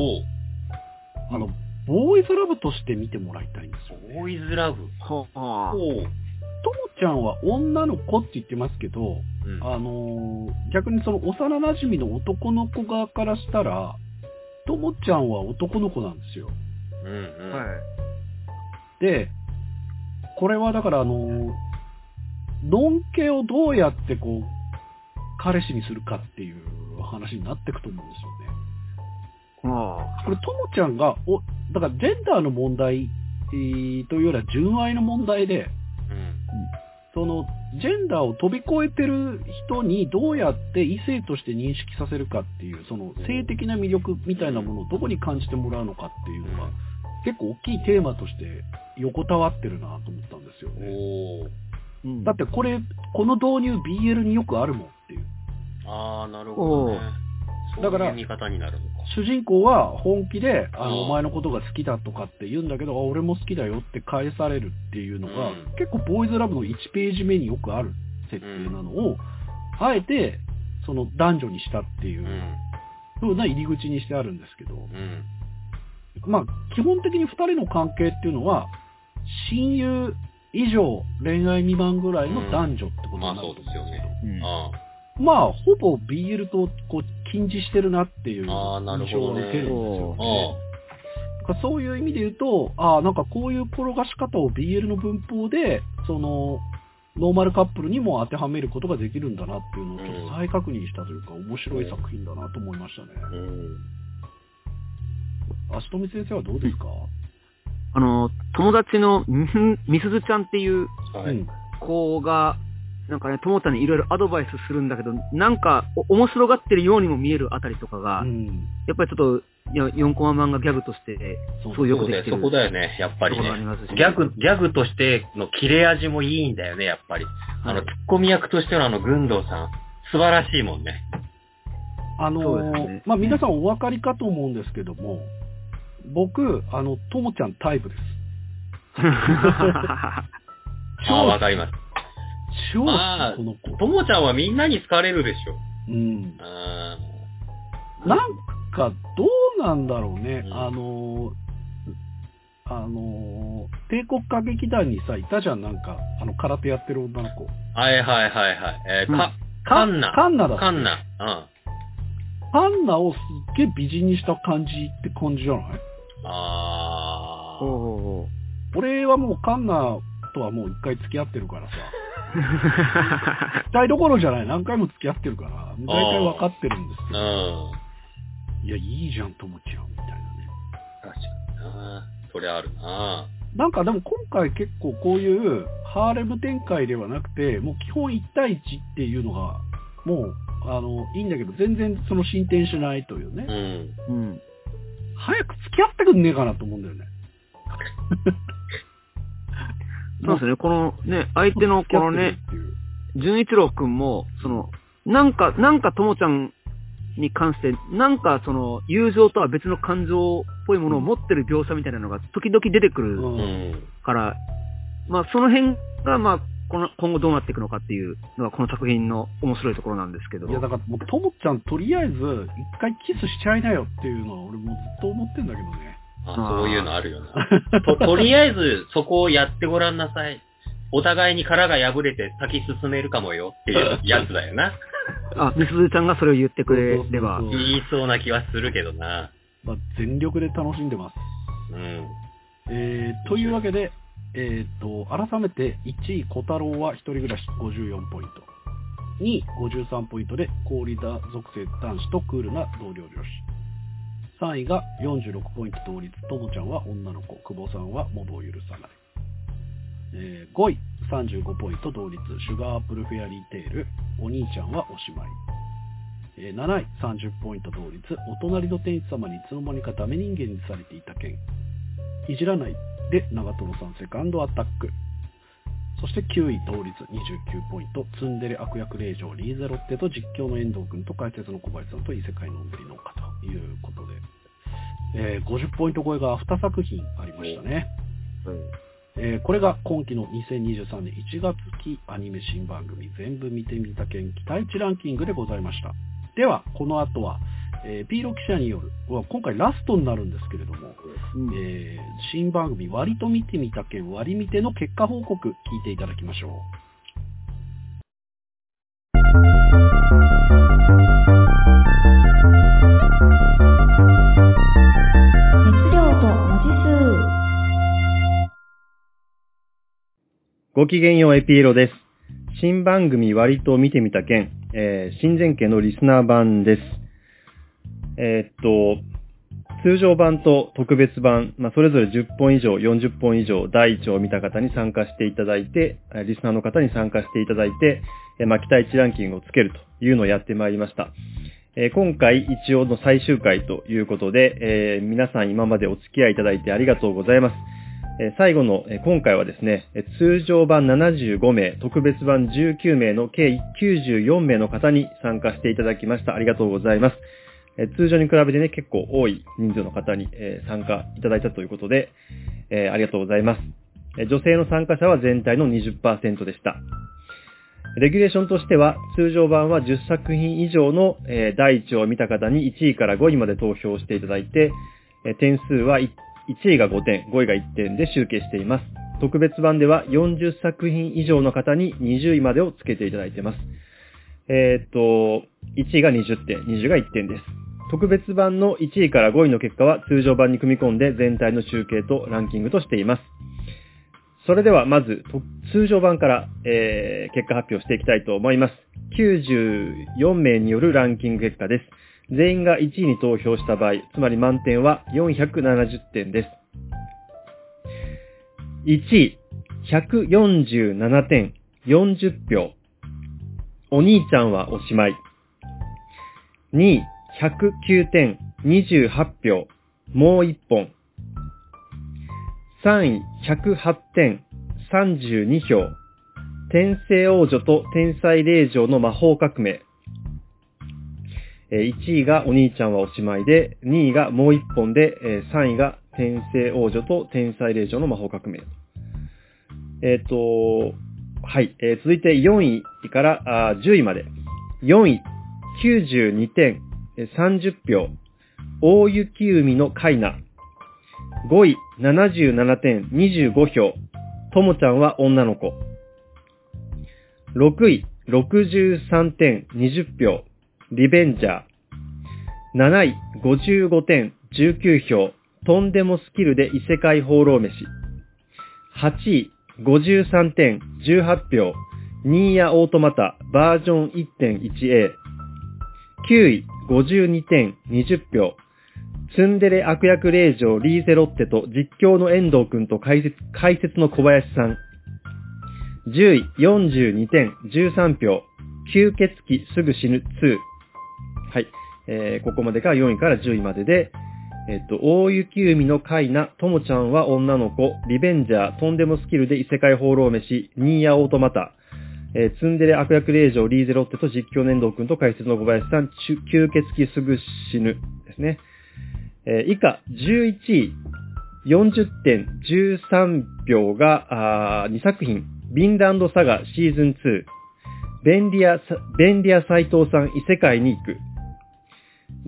あの、ボーイズラブとして見てもらいたいんですよね。ボーイズラブ。う。ほう。ほうおう。ともちゃんは女の子って言ってますけど、うんあのー逆にその幼馴染の男の子側からしたら、ともちゃんは男の子なんですよ。うんうん。はい。で、これはだからあのー、のんけをどうやってこう、彼氏にするかっていう話になっていくと思うんですよね。あこれ、ともちゃんが、お、だからジェンダーの問題、えーというよりは純愛の問題で、うん。その、ジェンダーを飛び越えてる人にどうやって異性として認識させるかっていう、その性的な魅力みたいなものをどこに感じてもらうのかっていうのが、結構大きいテーマとして横たわってるなと思ったんですよね。だってこれ、この導入 BL によくあるもんっていう。ああ、なるほどね。だから。主人公は本気で、あの、うんお前のことが好きだとかって言うんだけど、あ俺も好きだよって返されるっていうのが、うん結構ボーイズラブの1ページ目によくある設定なのを、あえて、その男女にしたっていうう、ん。風な入り口にしてあるんですけど、うん。まあ、基本的に2人の関係っていうのは、親友以上恋愛未満ぐらいの男女ってことになると思うんまあそうですようんあまあ、ほぼ BL とこう近似してるなっていうあーなる印象ほどねを受けるんですよあ。ね。だからそういう意味で言うと、ああ、なんかこういう転がし方を BL の文法で、その、ノーマルカップルにも当てはめることができるんだなっていうのをちょっと再確認したというか、面白い作品だなと思いましたね。あ。うん。足富先生はどうですか、あの、友達のみすみすずちゃんっていう。子が、なんかね、ともちゃんにいろいろアドバイスするんだけど、なんか、お面白がってるようにも見えるあたりとかが、うん。やっぱりちょっと、いや4コマ漫画ギャグとして、そうそうよくできてる。そこだよね、やっぱりね。ギャグ、ギャグとしての切れ味もいいんだよね、やっぱり。あの、はいツッコミ役としてのあの、軍道さん、素晴らしいもんね。あのーねまあ皆さんお分かりかと思うんですけども、僕、あの、ともちゃんタイプです。ああ、わかります。超好まあき、この子。ともちゃんはみんなに好かれるでしょ。うん。あなんか、どうなんだろうね。うんあのー、あのー、帝国歌劇団にさ、いたじゃん、なんか、あの、空手やってる女の子。ーはいはいはいはい。えーか、カンナ。カンナだ。カンナ。うん。カンナをすっげえ美人にした感じって感じじゃない？あおうおうおう俺はもうカンナとはもう一回付き合ってるからさ。期待どころじゃない。何回も付き合ってるから、大体分かってるんですー。うよ。ん。いや、いいじゃん、ともちゃん、みたいなね。確かにな。それあるな。なんかでも今回結構こういうハーレム展開ではなくて、もう基本1対1っていうのが、もう、あの、いいんだけど、全然その進展しないというね。うん。うん。早く付き合ってくんねえかなと思うんだよね。そうですね、このね、相手のこのね、純一郎くんも、その、なんか、なんかともちゃんに関して、なんかその、友情とは別の感情っぽいものを持ってる描写みたいなのが時々出てくる。から、まあその辺が、まあ、この、今後どうなっていくのかっていうのがこの作品の面白いところなんですけど。いや、だからもう、ともちゃんとりあえず、一回キスしちゃいなよっていうのは俺もうずっと思ってんだけどね。あ、そういうのあるよな。と、とりあえず、そこをやってごらんなさい。お互いに殻が破れて先進めるかもよっていうやつだよな。あ、みすずちゃんがそれを言ってくれれば言いそうな気はするけどな。まあ、全力で楽しんでます。うん。えー、というわけで、えー、と、改めて1位、小太郎は一人暮らし54ポイント。2位、53ポイントで、氷田属性男子とクールな同僚漁師。3位が46ポイント同率、ともちゃんは女の子、久保さんはモブを許さない。えー5位、35ポイント同率、シュガーアップルフェアリーテール、お兄ちゃんはおしまい。えー7位、30ポイント同率、お隣の天使様にいつの間にかダメ人間にされていた件。いじらないで長瀞さんセカンドアタック。そして9位同率29ポイント、ツンデレ悪役令嬢リーゼロッテと実況の遠藤君と解説の小林さんと異世界のんびり農家ということで、えー50ポイント超えが2作品ありましたね。えーこれが今期の2023年1月期アニメ新番組全部見てみた件期待値ランキングでございました。では、この後は、えー、ピーロ記者による、は今回ラストになるんですけれども、うんえー新番組割と見てみた件割見ての結果報告聞いていただきましょう。熱量と文字数。ごきげんようエピーロです。新番組割と見てみた件、えー新前家のリスナー版です。えーっと、通常版と特別版、まあ、それぞれ10本以上、40本以上、第1を見た方に参加していただいて、リスナーの方に参加していただいて、えーまあ、期待値ランキングをつけるというのをやってまいりました。え今回一応の最終回ということで、えー皆さん今までお付き合いいただいてありがとうございます。え最後の、え今回はですね、通常版75名、特別版19名の計94名の方に参加していただきました。ありがとうございます。えー通常に比べてね、結構多い人数の方に、えー参加いただいたということで、えーありがとうございます。え女性の参加者は全体の20%でした。レギュレーションとしては、通常版は10作品以上の、え第1を見た方に1位から5位まで投票していただいて、え点数は 1, 位が5点、5位が1点で集計しています。特別版では40作品以上の方に20位までをつけていただいています。えーっと、1位が20点、20が1点です。特別版の1位から5位の結果は通常版に組み込んで全体の集計とランキングとしています。それではまず、通常版から、えー結果発表していきたいと思います。94名によるランキング結果です。全員が1位に投票した場合、つまり満点は470点です。1位、147点、40票。お兄ちゃんはおしまい。2位、109点、28票。もう1本。3位、108点、32票。天聖王女と天才霊女の魔法革命。1位がお兄ちゃんはおしまいで、2位がもう1本で、3位が天聖王女と天才霊女の魔法革命。えっ、と、はい、えー続いて4位から10位まで。4位、92点、30票。大雪海のカイナ。5位、77点、25票。ともちゃんは女の子。6位、63点20票、リベンジャー。7位55点19票、とんでもスキルで異世界放浪飯。8位53点18票、ニーヤオートマタバージョン 1.1A。9位52点20票、ツンデレ悪役令嬢リーゼロッテと実況の遠藤くんと解説解説の小林さん。10位42点13票、吸血鬼すぐ死ぬ2。はい。えー、ここまでが4位から10位までで、えっと、大雪海のカイナ、ともちゃんは女の子、リベンジャー、とんでもスキルで異世界放浪飯、ニーヤオートマタ、えーツンデレ悪役令嬢リーゼロッテと実況年度くんと解説の小林さん、吸血鬼すぐ死ぬですね。えー以下、11位、40点13票が、あ2作品、ビンランドサガシーズン2、便利屋さ、便利屋斎藤さん異世界に行く。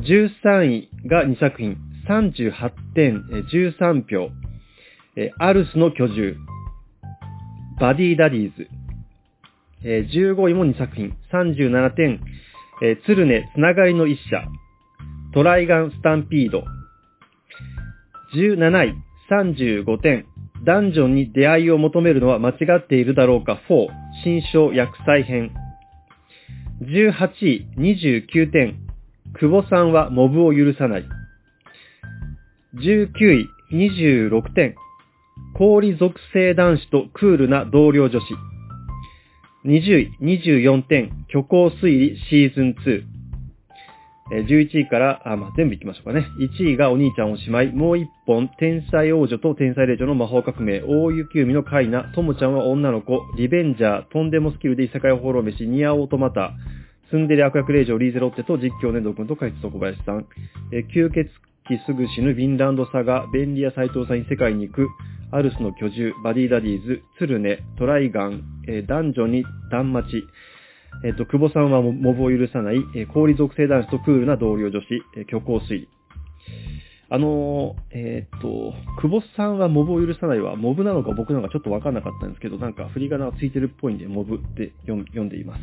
13位が2作品、38点13票、えーアルスの居住、バディダディーズ。えー15位も2作品、37点、えー、鶴根つながりの一社、トライガンスタンピード。17位、35点、ダンジョンに出会いを求めるのは間違っているだろうか4、新章薬剤編。18位、29点、久保さんはモブを許さない。19位、26点、氷属性男子とクールな同僚女子。20位、24点、虚構推理シーズン2。11位から、あ、まあ、全部行きましょうかね。1位がお兄ちゃんおしまい。もう1本、天才王女と天才霊女の魔法革命。大雪海のカイナ。ともちゃんは女の子。リベンジャー。とんでもスキルで異世界放浪飯。ニアオートマタ。ツンデレ悪役令嬢リーゼロッテと実況年度君と解説と小林さん。え吸血鬼すぐ死ぬヴィンランドサガ。便利屋斎藤さんに世界に行く。アルスの居住。バディダディーズ。ツルネ。トライガン。えーダンジョンにダンマチ。えっ、と、久保さんはモブを許さない、えー氷属性男子とクールな同僚女子、えー虚構推理。あのーえっ、と、久保さんはモブを許さないは、モブなのか僕なのかちょっとわかんなかったんですけど、なんか振り仮名がついてるっぽいんで、モブって読んでいます。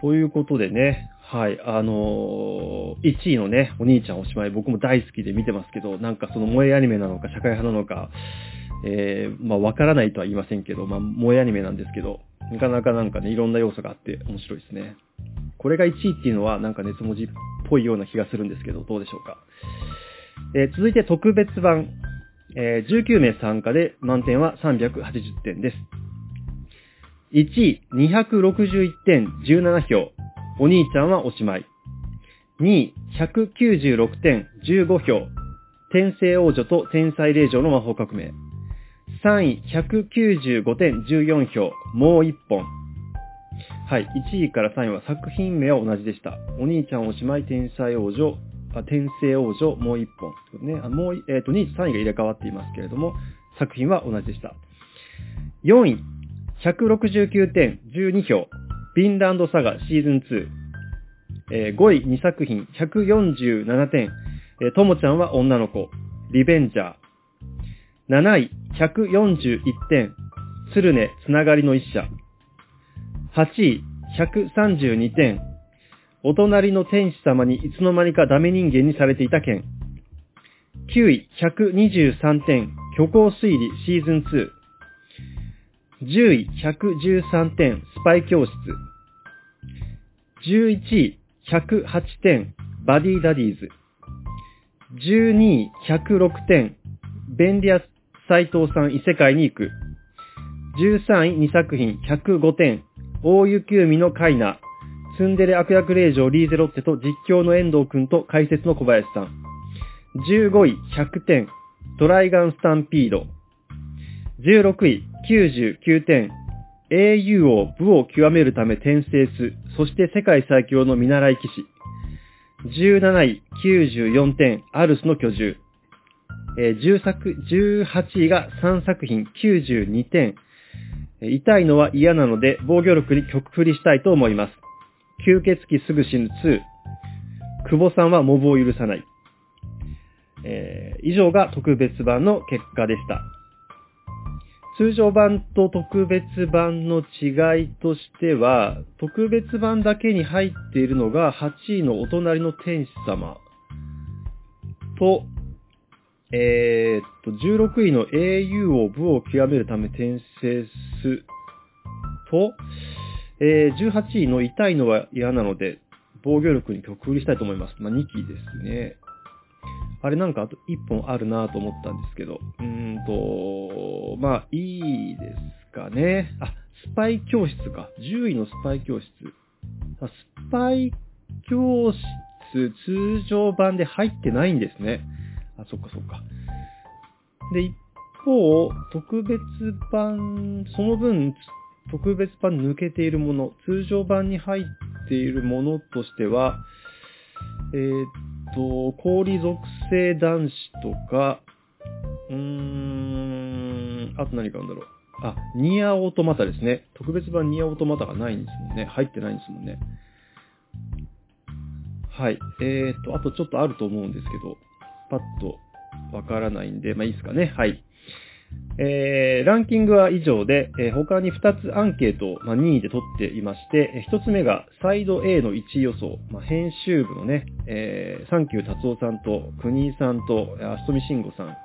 ということでね、はい、あのー、1位のね、お兄ちゃんおしまい、僕も大好きで見てますけど、なんかその萌えアニメなのか社会派なのか、えー、まあわからないとは言いませんけど、まあ萌えアニメなんですけど、なかなかなんかね、いろんな要素があって面白いですね。これが1位っていうのはなんか熱文字っぽいような気がするんですけど、どうでしょうか。えー続いて特別版、えー19名参加で満点は380点です。1位、261点17票。お兄ちゃんはおしまい。2位、196点15票。天聖王女と天才霊女の魔法革命。3位、195点14票。もう1本。はい、1位から3位は作品名は同じでした。お兄ちゃんおしまい、天才王女、あ天聖王女、もう1本。ね、あもう、えっ、と、2位、3位が入れ替わっていますけれども、作品は同じでした。4位、169点12票。フィンランドサガシーズン2。5位2作品147点。えーともちゃんは女の子。リベンジャー。7位141点。鶴根つながりの一社。8位132点。お隣の天使様にいつの間にかダメ人間にされていた件。9位123点。虚構推理シーズン2。10位113点、スパイ教室。11位108点、バディダディーズ。12位106点、便利屋斎藤さん異世界に行く。13位2作品105点、大雪海のカイナ。ツンデレ悪役令嬢リーゼロッテと実況の遠藤くんと解説の小林さん。15位100点、トライガンスタンピード。16位、99点。英雄を武を極めるため転生す。そして世界最強の見習い騎士。17位、94点。アルスの居住。えー10作、18位が3作品92点。痛いのは嫌なので防御力に曲振りしたいと思います。吸血鬼すぐ死ぬ2。久保さんはモブを許さない。えー以上が特別版の結果でした。通常版と特別版の違いとしては、特別版だけに入っているのが8位のお隣の天使様と、えーっと、16位の英雄を武を極めるため転生すと、えー18位の痛いのは嫌なので、防御力に曲売りしたいと思います。まあ、2期ですね。あれなんかあと1本あるなと思ったんですけど、うーんと、まあ、いいですかね。あ、スパイ教室か。10位のスパイ教室。あスパイ教室通常版で入ってないんですね。あ、そっかそっか。で、一方、特別版、その分、特別版抜けているもの、通常版に入っているものとしては、えーと、氷属性男子とか、うーん、あと何かあるんだろう。あ、ニアオートマタですね。特別版ニアオートマタがないんですもんね。入ってないんですもんね。はい。えーっと、あとちょっとあると思うんですけど、パッとわからないんで、まあいいですかね。はい。えー、ランキングは以上で、えー他に2つアンケートを、まあ、任意で取っていまして、え1つ目がサイド A の1位予想、まあ、編集部のね、えー、サンキュー達夫さんと、国井さんと、えー足富慎吾さん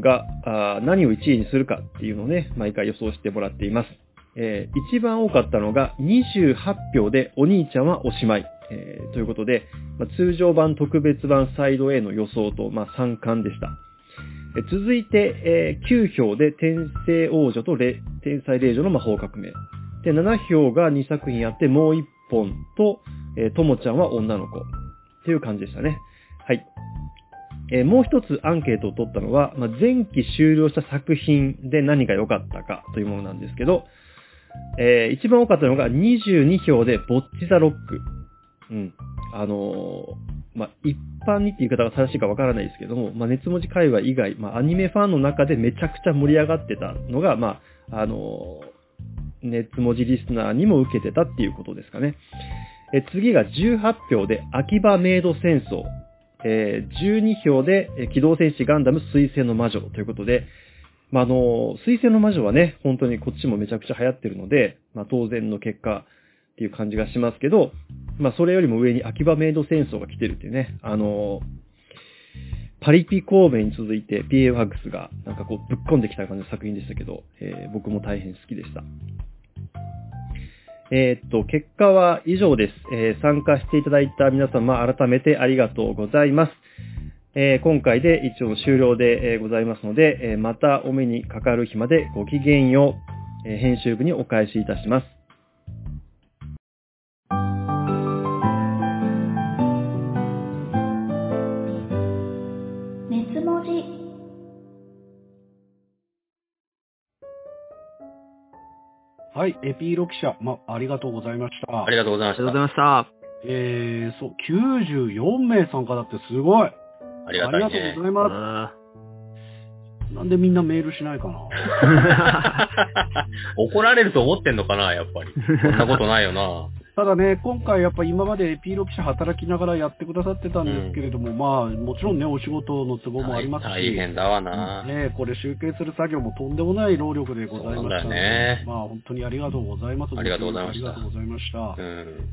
があ何を1位にするかっていうのをね、毎回予想してもらっています。えー一番多かったのが28票でお兄ちゃんはおしまい。えーということで、まあ、通常版、特別版、サイド A の予想と、まあ、3冠でした。続いて、え9票で天聖王女と天才霊女の魔法革命。で、7票が2作品あって、もう1本と、えともちゃんは女の子。っていう感じでしたね。はい。えもう一つアンケートを取ったのは、まあ、前期終了した作品で何が良かったかというものなんですけど、えー一番多かったのが22票でボッチザロック。うん。あのーまあ、一般にって言い方が正しいかわからないですけども、まあ、熱文字界隈以外、まあ、アニメファンの中でめちゃくちゃ盛り上がってたのが、まあ、あの熱文字リスナーにも受けてたっていうことですかね。え次が18票で秋葉メイド戦争。えー12票で、え機動戦士ガンダム水星の魔女ということで、まあ、あの、水星の魔女はね、本当にこっちもめちゃくちゃ流行ってるので、まあ、当然の結果っていう感じがしますけど、まあ、それよりも上に秋葉メイド戦争が来てるっていうね、あの、パリピ神戸に続いて PA ワックスがなんかこうぶっ込んできた感じの作品でしたけど、えー僕も大変好きでした。えーっと、結果は以上です。えー参加していただいた皆様、改めてありがとうございます。え今回で一応終了で、えございますので、えまたお目にかかる日までごきげんよう、え編集部にお返しいたします。はい、エピーロ記者、ま、ありがとうございました。ありがとうございました。ありがとうございました。えー、そう、94名参加だってすごい。ありがたいありねがとうございまあす。なんでみんなメールしないかな？怒られると思ってんのかな、やっぱり。そんなことないよな。ただね、今回やっぱ今までエピーロ記者働きながらやってくださってたんですけれども、まあ、もちろんね、お仕事の都合もありますし、大変だわな。ね、これ集計する作業もとんでもない労力でございましたねまあ本当にありがとうございます。ありがとうございましたありがとうございました。うん。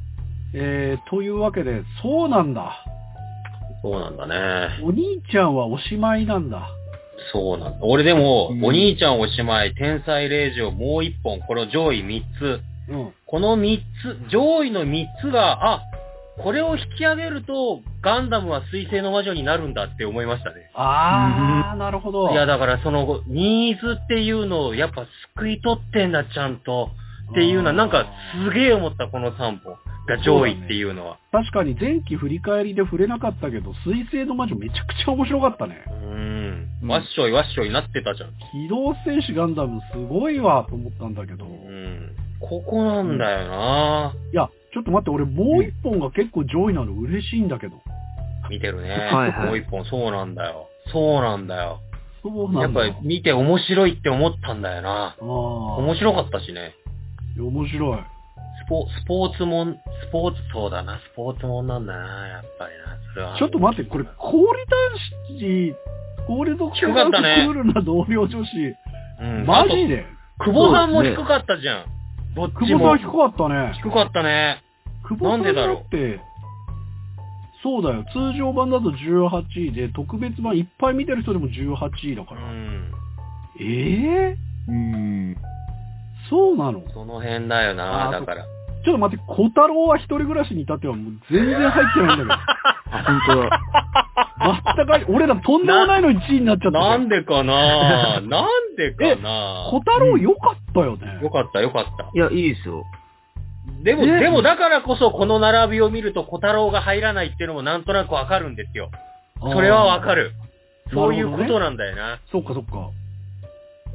えー、というわけで、そうなんだ。そうなんだね。お兄ちゃんはおしまいなんだ。そうなんだ。俺でも、うんお兄ちゃんおしまい、天才霊児をもう一本、この上位三つ。うん。この三つ、上位の三つが、あ、これを引き上げると、ガンダムは水星の魔女になるんだって思いましたね。あー、なるほど。いや、だからその、ニーズっていうのをやっぱ救い取ってんだ、ちゃんと。っていうのは、なんかすげえ思った、この3本が上位っていうのは。確かに前期振り返りで触れなかったけど、水星の魔女めちゃくちゃ面白かったね。うんう。んわっしょいわっしょいなってたじゃん。機動戦士ガンダムすごいわと思ったんだけど。ういん。ここなんだよなや、ちょっと待って、俺もう一本が結構上位なの嬉しいんだけど。見てるね。はいはいもう一本、そうなんだよ。そうなんだよ。そうなんだ。やっぱり見て面白いって思ったんだよな。面白かったしね。面白い。スポ、スポーツもん、スポーツ、そうだな、スポーツもんなんだな、やっぱりな。それは。ちょっと待って、これ、氷男子、氷属性よかったねクールな同僚女子、うん。マジで？久保さんも低かったじゃん。どっちも。久保さん低かったね。低かったね。久保さんなんでだろうだって、そうだよ。通常版だと18位で、特別版いっぱい見てる人でも18位だうから。ん。ええうん。そうなの？その辺だよな、あーだから。っと待って、小太郎は一人暮らしに至ってはもう全然入ってないんだあ、本当だ。けど。全く入って、俺らとんでもないの1位になっちゃった。なんでかな？なんでかな？小太郎良かったよね。よかった、よかった。いや、いいですよ。でも、えでもだからこそこの並びを見ると小太郎が入らないっていうのもなんとなくわかるんですよ。それはわかる。る。そういうことなんだよな。そっかそっか。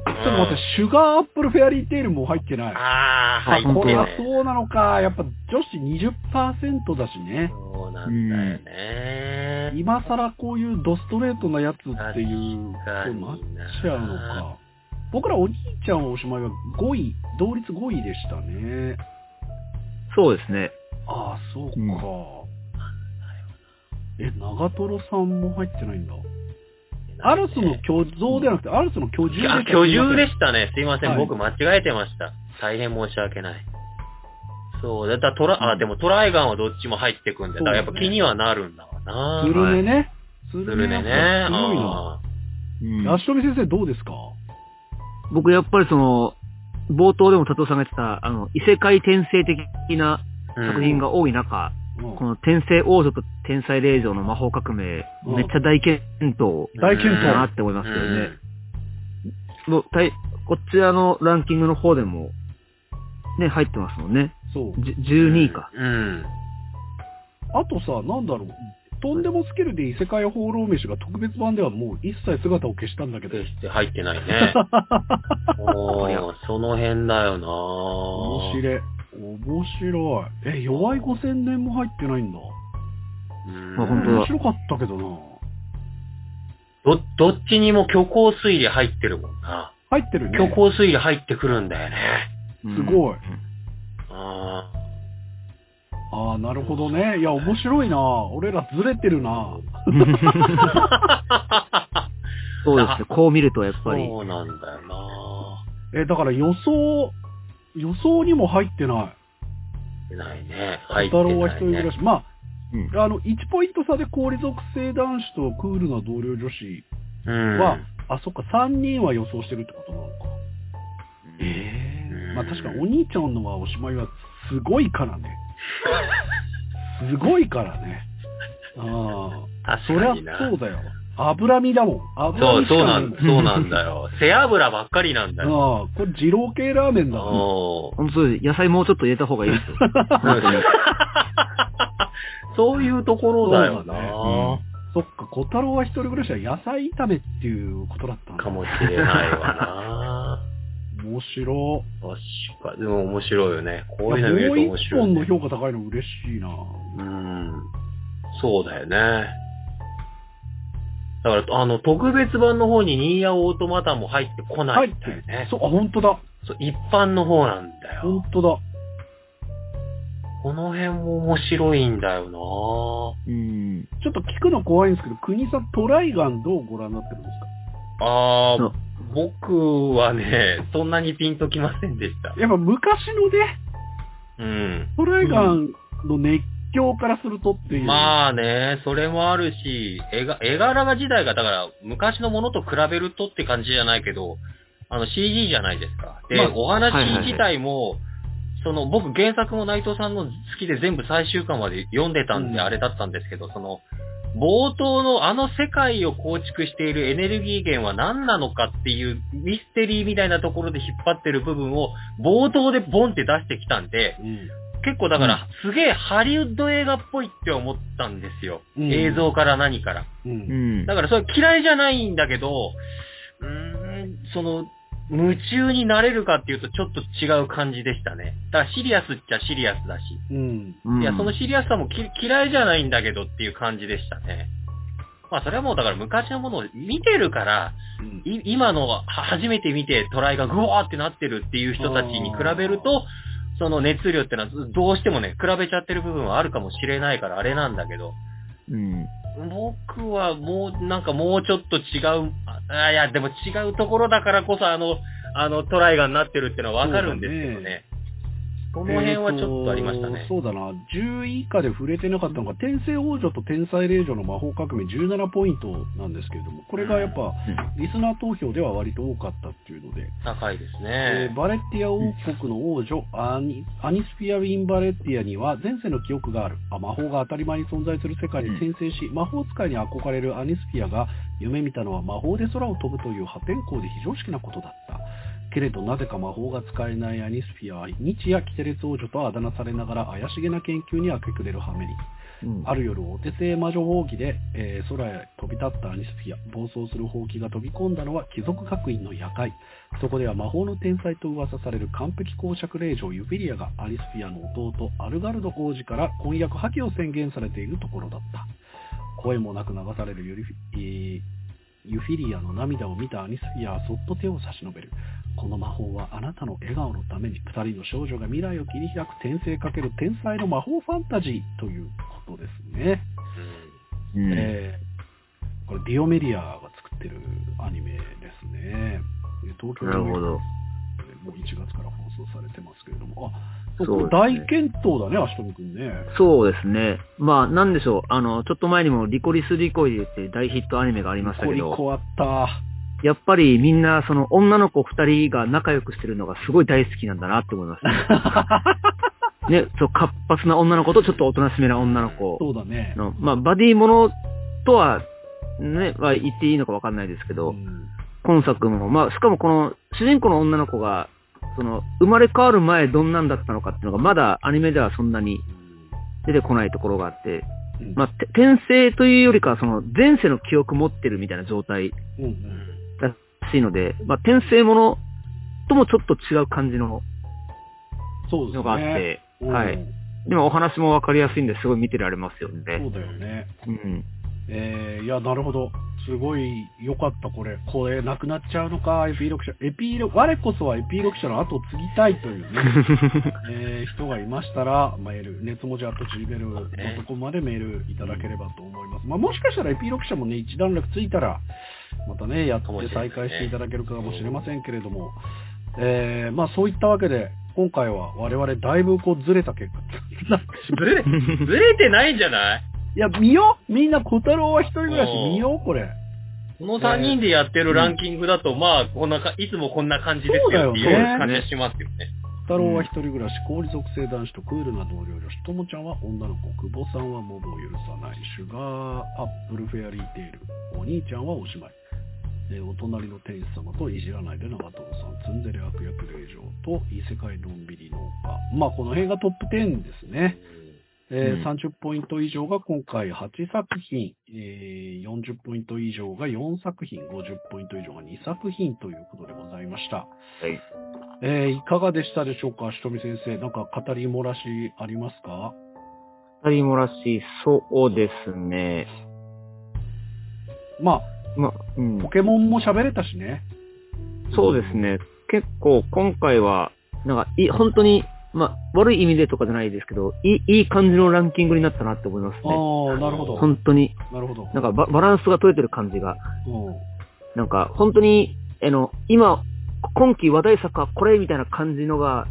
ちょっと待って、シュガーアップルフェアリーテイルも入ってない。ああ、入ってこれはね。そうなのか。やっぱ女子20%だしね。そうなんだよね。今更こういうドストレートなやつっていうことになっちゃうのか。僕らお兄ちゃんはおしまいは5位、同率5位でしたね。そうですね。ああ、そうか。うんえ、長瀞さんも入ってないんだ。アルスの居像ではなくて、アルスの居住いや、でした居住でしたね。すいません、はい僕間違えてました。大変申し訳ない。そう、だったらトラ、あ、でもトライガンはどっちも入ってくんで、だからやっぱ気にはなるんだわな。スルメね。ススルメね。やっぱすごいな。あうんヤシトミ先生どうですか？僕やっぱりその、冒頭でも佐藤さんが言ってた、あの、異世界転生的なー作品が多い中、うんこの転生王女と天才霊女の魔法革命、うんめっちゃ大検討大検討だなって思いますけどね。もうたいこちらのランキングの方でも、ね、入ってますもんね。そう。じ12位か。うん。あとさ、なんだろう。とんでもスキルで異世界放浪飯が特別版ではもう一切姿を消したんだけど。決して入ってないね。おーその辺だよな面白い。面白い。え、弱い5000年も入ってないんだ。うんまあ本当だ面白かったけどな。ど、どっちにも虚構推理入ってるもんな。入ってるね。虚構推理入ってくるんだよね。すごい。あああ、なるほどね。いや、面白いな。俺らずれてるな。そうですね。こう見るとやっーぱり。そうなんだよなえ、だから予想、予想にも入ってない。ないね。入って太ない、ね。郎は一人暮らし。まうんあ、あの、1ポイント差で氷属性男子とクールな同僚女子うん。は、あ、そっか、3人は予想してるってことなのか。ええうんまあ確かにお兄ちゃんのはおしまいはすごいからね。すごいからね。ああ。そりゃ。そうだよ。脂身だもん。脂そう、そうなんそうなんだよ。背脂ばっかりなんだえよ。ああ、これ二郎系ラーメンだもん。そうです野菜もうちょっと入れた方がいいです そういうところだよな、そっか、小太郎は一人暮らしは野菜炒めっていうことだったんだ。かもしれないわな 面白確かに。でも面白いよね。こうい。いうの見ると面もう一白い、ね。本の評価高いの嬉しいな。うん。そうだよね。だから、あの、特別版の方にニーヤオートマタも入ってこないん入ってるだよね。。そう、あ、本当だ。そう一般の方なんだよ。本当だ。この辺も面白いんだようん。ちょっと聞くの怖いんですけど、国さんトライガンどうご覧になってるんですなあー、僕はね、そんなにピンときませんでしたか。やっぱ昔のね、うん。トライガンの熱狂からするとっていう。まあね、それもあるし、絵が、絵柄が時代が、だから、昔のものと比べるとって感じじゃないけど、あの CG じゃないですか。で、まあお話はいはいはい自体も、その、僕原作も内藤さんの好きで全部最終巻まで読んでたんであれだったんですけど、その、冒頭のあの世界を構築しているエネルギー源は何なのかっていうミステリーみたいなところで引っ張ってる部分を冒頭でボンって出してきたんで、うん。結構だから、すげえハリウッド映画っぽいって思ったんですよ。うん映像から何から。う。うんん。だからそれ嫌いじゃないんだけど、うーん、その、夢中になれるかっていうとちょっと違う感じでしたね。だからシリアスっちゃシリアスだし。うん。うんいや、そのシリアスさもき嫌いじゃないんだけどっていう感じでしたね。まあそれはもうだから昔のものを見てるから、うんい今のは初めて見てトライがグワーってなってるっていう人たちに比べると、その熱量ってのはどうしてもね、比べちゃってる部分はあるかもしれないからあれなんだけど、うん。僕はもう、なんかもうちょっと違う、あいや、でも違うところだからこそあの、あのトライガーになってるってのはわかるんですけどね。その辺はちょっとありましたねえー。とそうだな、10位以下で触れてなかったのが、天聖王女と天才霊女の魔法革命17ポイントなんですけれども、これがやっぱ、リスナー投票では割と多かったっていうので、高いですね。えーバレッティア王国の王女アニ、アニスピア・ウィン・バレッティアには前世の記憶がある。あ魔法が当たり前に存在する世界に転生し、魔法使いに憧れるアニスピアが夢見たのは魔法で空を飛ぶという破天荒で非常識なことだった。けれどなぜか魔法が使えないアニスピアは日夜キテレツ王女とあだ名されながら怪しげな研究に明け暮れる羽目に。うんある夜、お手製魔女放棄で、えー空へ飛び立ったアニスピア、暴走する放棄が飛び込んだのは貴族学院の夜会。そこでは魔法の天才と噂される完璧公爵令嬢ユフィリアがアニスピアの弟、アルガルド王子から婚約破棄を宣言されているところだった。声もなく流されるユリフィ、えーユフィリアの涙を見たアニスピアはそっと手を差し伸べる。この魔法はあなたの笑顔のために二人の少女が未来を切り開く転生かける天才の魔法ファンタジーということですね。うんえーこれディオメリアが作ってるアニメですね。で東京なるほど。もう1月から放送されてますけれども、あ、そうね大健闘だね、アシトミ君ね。そうですね。まあ、なんでしょう。あの、ちょっと前にもリコリスリコイルって大ヒットアニメがありましたコけど、リコあった。やっぱりみんなその女の子二人が仲良くしてるのがすごい大好きなんだなって思いますね。ね、そう、活発な女の子とちょっとおとなしめな女の子そうだね。の、まあ、バディものとは、ね、は言っていいのかわかんないですけど、うん今作も、まあ、しかもこの主人公の女の子が、その、生まれ変わる前どんなんだったのかっていうのが、まだアニメではそんなに出てこないところがあって、うんまあ、て転生というよりかは、その、前世の記憶持ってるみたいな状態らしいので、まあ、転生ものともちょっと違う感じのそうですね。のがあって、うんはい。でもお話もわかりやすいんですごい見てられますよそね。うだよね。うん。えー、いや、なるほど。すごい良かった、これ。これ、なくなっちゃうのか、エピーロク社。エピーロ、我こそはエピーロク社の後を継ぎたいというね、えー人がいましたら、メール、熱文字アット gmail.com までメールいただければと思います。まあ、もしかしたらエピーロク社もね、一段落ついたら、またね、やって再開していただけるかもしれませんけれども、えー、まあ、そういったわけで、今回は我々だいぶこうずれた結果 ずれ、ずれてないんじゃない？いや、見ようみんな小太郎は一人暮らし見ようこれ。この3人でやってるランキングだと、まあ、こんなか、いつもこんな感じですよっていう感じがしますよね。小太郎は一人暮らし、氷属性男子とクールな同僚女子、ともちゃんは女の子、久保さんはモブを許さない、シュガーアップルフェアリーテール、お兄ちゃんはおしまい。えーお隣の天使様といじらないで長瀞さん、ツンデレ悪役令嬢と異世界のんびり農家。まあ、この辺がトップ10ですね。えーうん30ポイント以上が今回8作品、えー40ポイント以上が4作品、50ポイント以上が2作品ということでございました。はい。えーいかがでしたでしょうか、しとみ先生。なんか語り漏らしありますか？二人もらし、そうですね。ままあ、うんあ、ポ。ケモンも喋れたしね。そうですね。結構今回は、なんか、い、本当に、まあ、悪い意味でとかじゃないですけど、いい、いい感じのランキングになったなって思いますね。ああ、なるほど。本当に、なるほど。なんかババランスが取れてる感じが。うんなんか、本当に、あの、今、今季話題作はこれみたいな感じのが、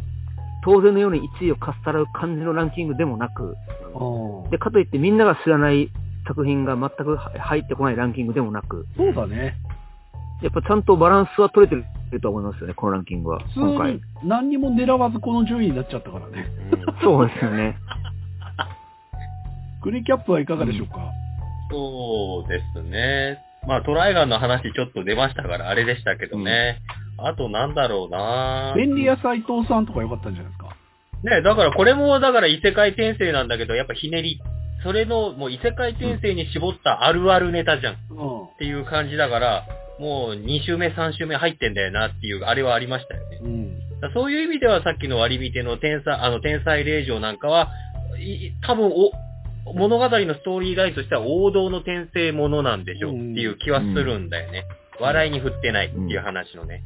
当然のように1位をかっさらう感じのランキングでもなく、あで、かといってみんなが知らない作品が全くは入ってこないランキングでもなく、ーそうだね。やっぱちゃんとバランスは取れてると思いますよね、このランキングは。普通今回に。何にも狙わずこの順位になっちゃったからね。そうですよね。クリキャップはいかがでしょうか、そうですね。まあ、トライガンの話ちょっと出ましたから、あれでしたけどね。あとなんだろうな便利屋斎藤さんとかよかったんじゃないですか？ねだからこれも、だから異世界転生なんだけど、やっぱひねり。それの、もう異世界転生に絞ったあるあるネタじゃん。っうん。ていう感じだから、もう2週目、3週目入ってんだよなっていう、あれはありましたよね。うん。そういう意味ではさっきの割り引ての天才、あの天才令嬢なんかは、い多分お、物語のストーリーラインとしては王道の転生ものなんでしょうっていう気はするんだよね。笑いに振ってないっていう話のね。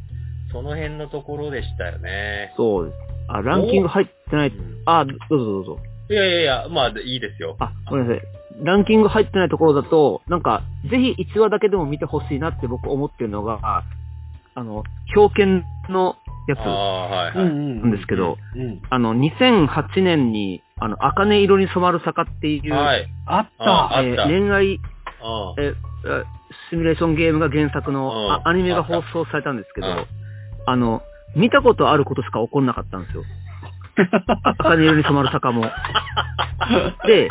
その辺のところでしたよね。そうです。あ、ランキング入ってない。あ、どうぞどうぞ。いやいやいや、まあいいですよ。あ、ごめんなさい。ランキング入ってないところだと、なんか、ぜひ1話だけでも見てほしいなって僕思ってるのが、あの、狂犬のやつ。なんですけど、うん。あの、2008年に、あの、茜色に染まる坂っていう、はい。あっあた。えーあった恋愛、うんえーシミュレーションゲームが原作の、アニメが放送されたんですけど、うんあの、見たことあることしか起こんなかったんですよ。あ茜色に染まる坂も。で、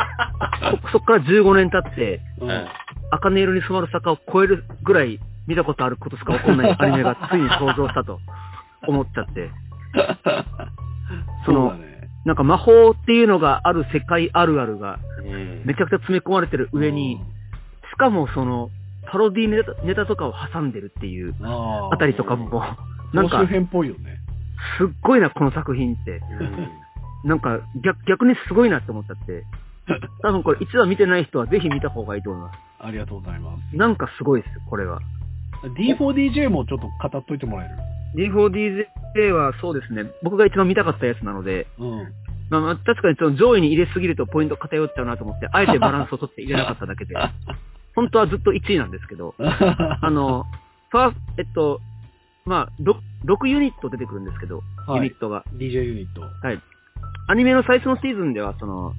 そ、そっから15年経って、うんうん茜色に染まる坂を超えるぐらい見たことあることしか起こんないアニメがついに登場したと思っちゃって、そのうだね。なんか魔法っていうのがある世界あるあるがうんめちゃくちゃ詰め込まれてる上に、しかもその、パロディネタネタとかを挟んでるっていううん、あたりとかも、なんか編っぽいよね。すっごいな、この作品って。なんか逆、逆にすごいなって思っちゃって。多分これ1話見てない人はぜひ見た方がいいと思います。ありがとうございます。なんかすごいです、これは。D4DJ もちょっと語っといてもらえる？D4DJ はそうですね、僕が一番見たかったやつなので、うん。まあまあ、確かにその上位に入れすぎるとポイント偏っちゃうなと思って、あえてバランスを取って入れなかっただけで、本当はずっと1位なんですけど、あの、ファースえっと、まあ6、6ユニット出てくるんですけど、はいユニットが。DJ ユニット。はい。アニメの最初のシーズンでは、その、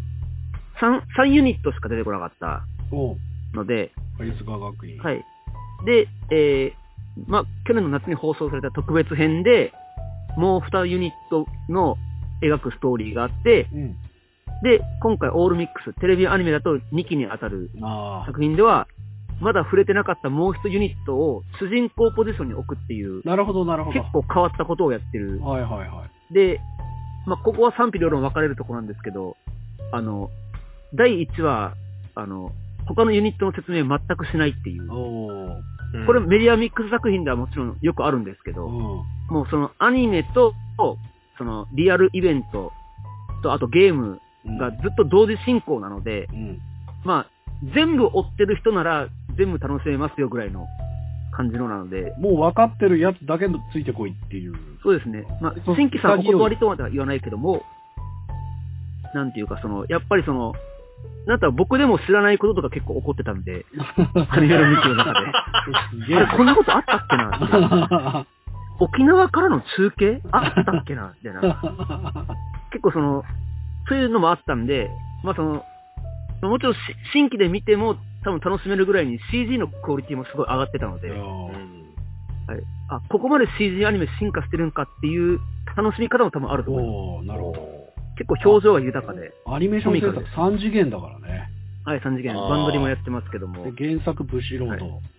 3、3ユニットしか出てこなかったおので、カリスガ学院。。はいい。で、えー、まあ、去年の夏に放送された特別編で、もう2ユニットの描くストーリーがあって、うん。で、今回オールミックス、テレビアニメだと2期に当たるあ作品では、まだ触れてなかったもう一ユニットを主人公ポジションに置くっていうあ。、なるほど、なるほど。結構変わったことをやってる。はいはいはい。で、まあ、ここは賛否両論分かれるところなんですけど、あの、第1話、あの、他のユニットの説明全くしないっていう。これメディアミックス作品ではもちろんよくあるんですけど、うん。もうそのアニメと、そのリアルイベントと、あとゲームうんがずっと同時進行なので、うん。まあ、全部追ってる人なら全部楽しめますよぐらいの感じのなので、もう分かってるやつだけのついてこいっていう。そうですね。まあ新規さんお断りとまでは言わないけども、なんていうかその、やっぱりその、なんか僕でも知らないこととか結構起こってたんで、アニメの見てる中で。あれ、こんなことあったっけな 沖縄からの中継？あったっけなみたいな。結構その、そういうのもあったんで、まあその、もちろんし新規で見ても多分楽しめるぐらいに CG のクオリティもすごい上がってたので、うんはい、あ、ここまで CG アニメ進化してるんかっていう楽しみ方も多分あると思います。おー、なるほ結構表情が豊かで、ど。アニメーション制作3次元だからね。はい、3次元、バンドリもやってますけども、で原作ブシロード。はい。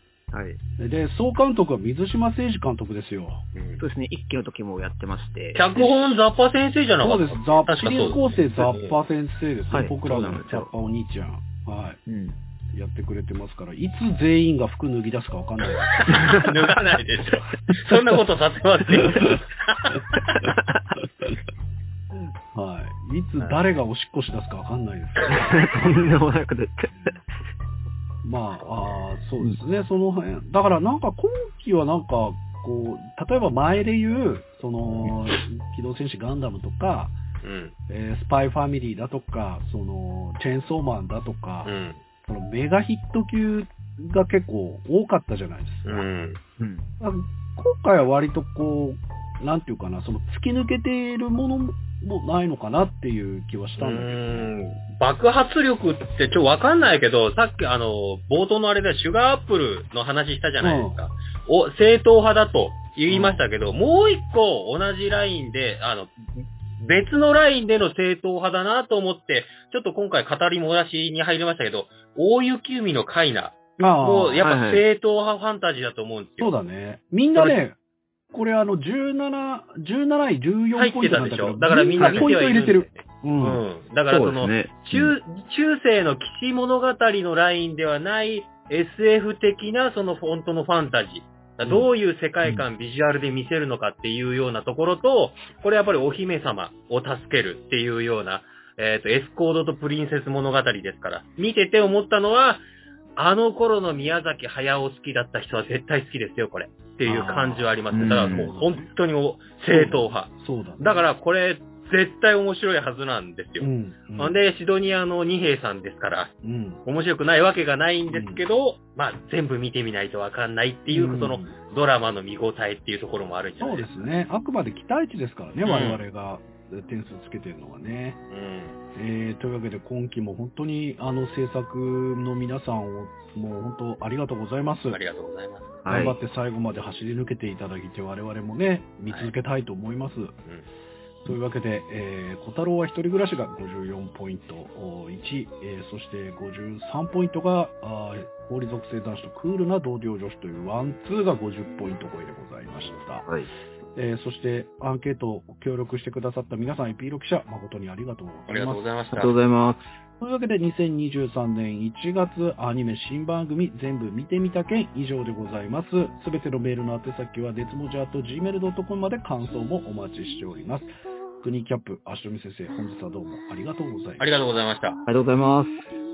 で、総監督は水島誠二監督ですよ。うんそうですね、一期の時もやってまして、脚本ザッパ先生じゃなかったそうです。ザ確かそうシリーズ構成ザッパ先生ですね。はい僕らのザッパお兄ちゃん。はうん。い。やってくれてますから、いつ全員が服脱ぎ出すかわかんない。脱がないでしょ。そんなことさせませんよ。はい。いつ誰がおしっこし出すかわかんないです。とんでもなくて。まあ、あーそうですね、その辺。だからなんか今期はなんか、こう、例えば前で言う、その、機動戦士ガンダムとか、うん。えースパイファミリーだとか、その、チェーンソーマンだとか、うん。そのメガヒット級が結構多かったじゃないですか。うん。今回は割とこう、なんていうかな、その突き抜けているものもないのかなっていう気はしたんだけど。うん爆発力ってちょっとわかんないけど、さっきあの、冒頭のあれでシュガーアップルの話したじゃないですか。お、正統派だと言いましたけど、もう一個同じラインで、あの、別のラインでの正統派だなと思って、ちょっと今回語り漏らしに入りましたけど、大雪海のカイナ。ああもうやっぱ正統派ファンタジーだと思うんですよ。そうだね。みんなね、これあの、17、17位、14入ってポイントなんだけど、たでしょだからみんなポイント入れてる。う。うんん。だからその、ね。中、中世の騎士物語のラインではない SF 的なその本当のファンタジー。うんどういう世界観、ビジュアルで見せるのかっていうようなところと、これやっぱりお姫様を助けるっていうような、えっ、と、エスコードとプリンセス物語ですから。見てて思ったのは、あの頃の宮崎駿好きだった人は絶対好きですよ、これ。っていう感じはありますね。あーだからもう本当にお正統派。そうだね。だからこれ、絶対面白いはずなんですよ。うん。ほんで、シドニアの二兵さんですから、うん。面白くないわけがないんですけど、まあ、全部見てみないとわかんないっていう、うんその、ドラマの見応えっていうところもあるんじゃなそいうでか。ですすね。あくまで期待値ですからね、うん我々が点数つけてるのはね。えーというわけで今期も本当にあの制作の皆さんをもう本当ありがとうございます。うん。ありがとうございます。はい頑張って最後まで走り抜けていただいて我々もね、見続けたいと思います。というわけで、えー小太郎は一人暮らしが54ポイントお1、えーそして53ポイントが、あー氷属性男子とクールな同僚女子というワン、ツーが50ポイント超えでございました。はい。えーそしてアンケートを協力してくださった皆さん、エピーロ記者、誠にありがとうごありがざいます。とうございましたありがとう。ございます。というわけで、2023年1月アニメ新番組全部見てみた件以上でございます。すべてのメールの宛先は、デツモジャーと gmail.com まで感想もお待ちしております。国キャップ、足富先生、本日はどうもありがとうございましたありがとうございました。ありがとうございます。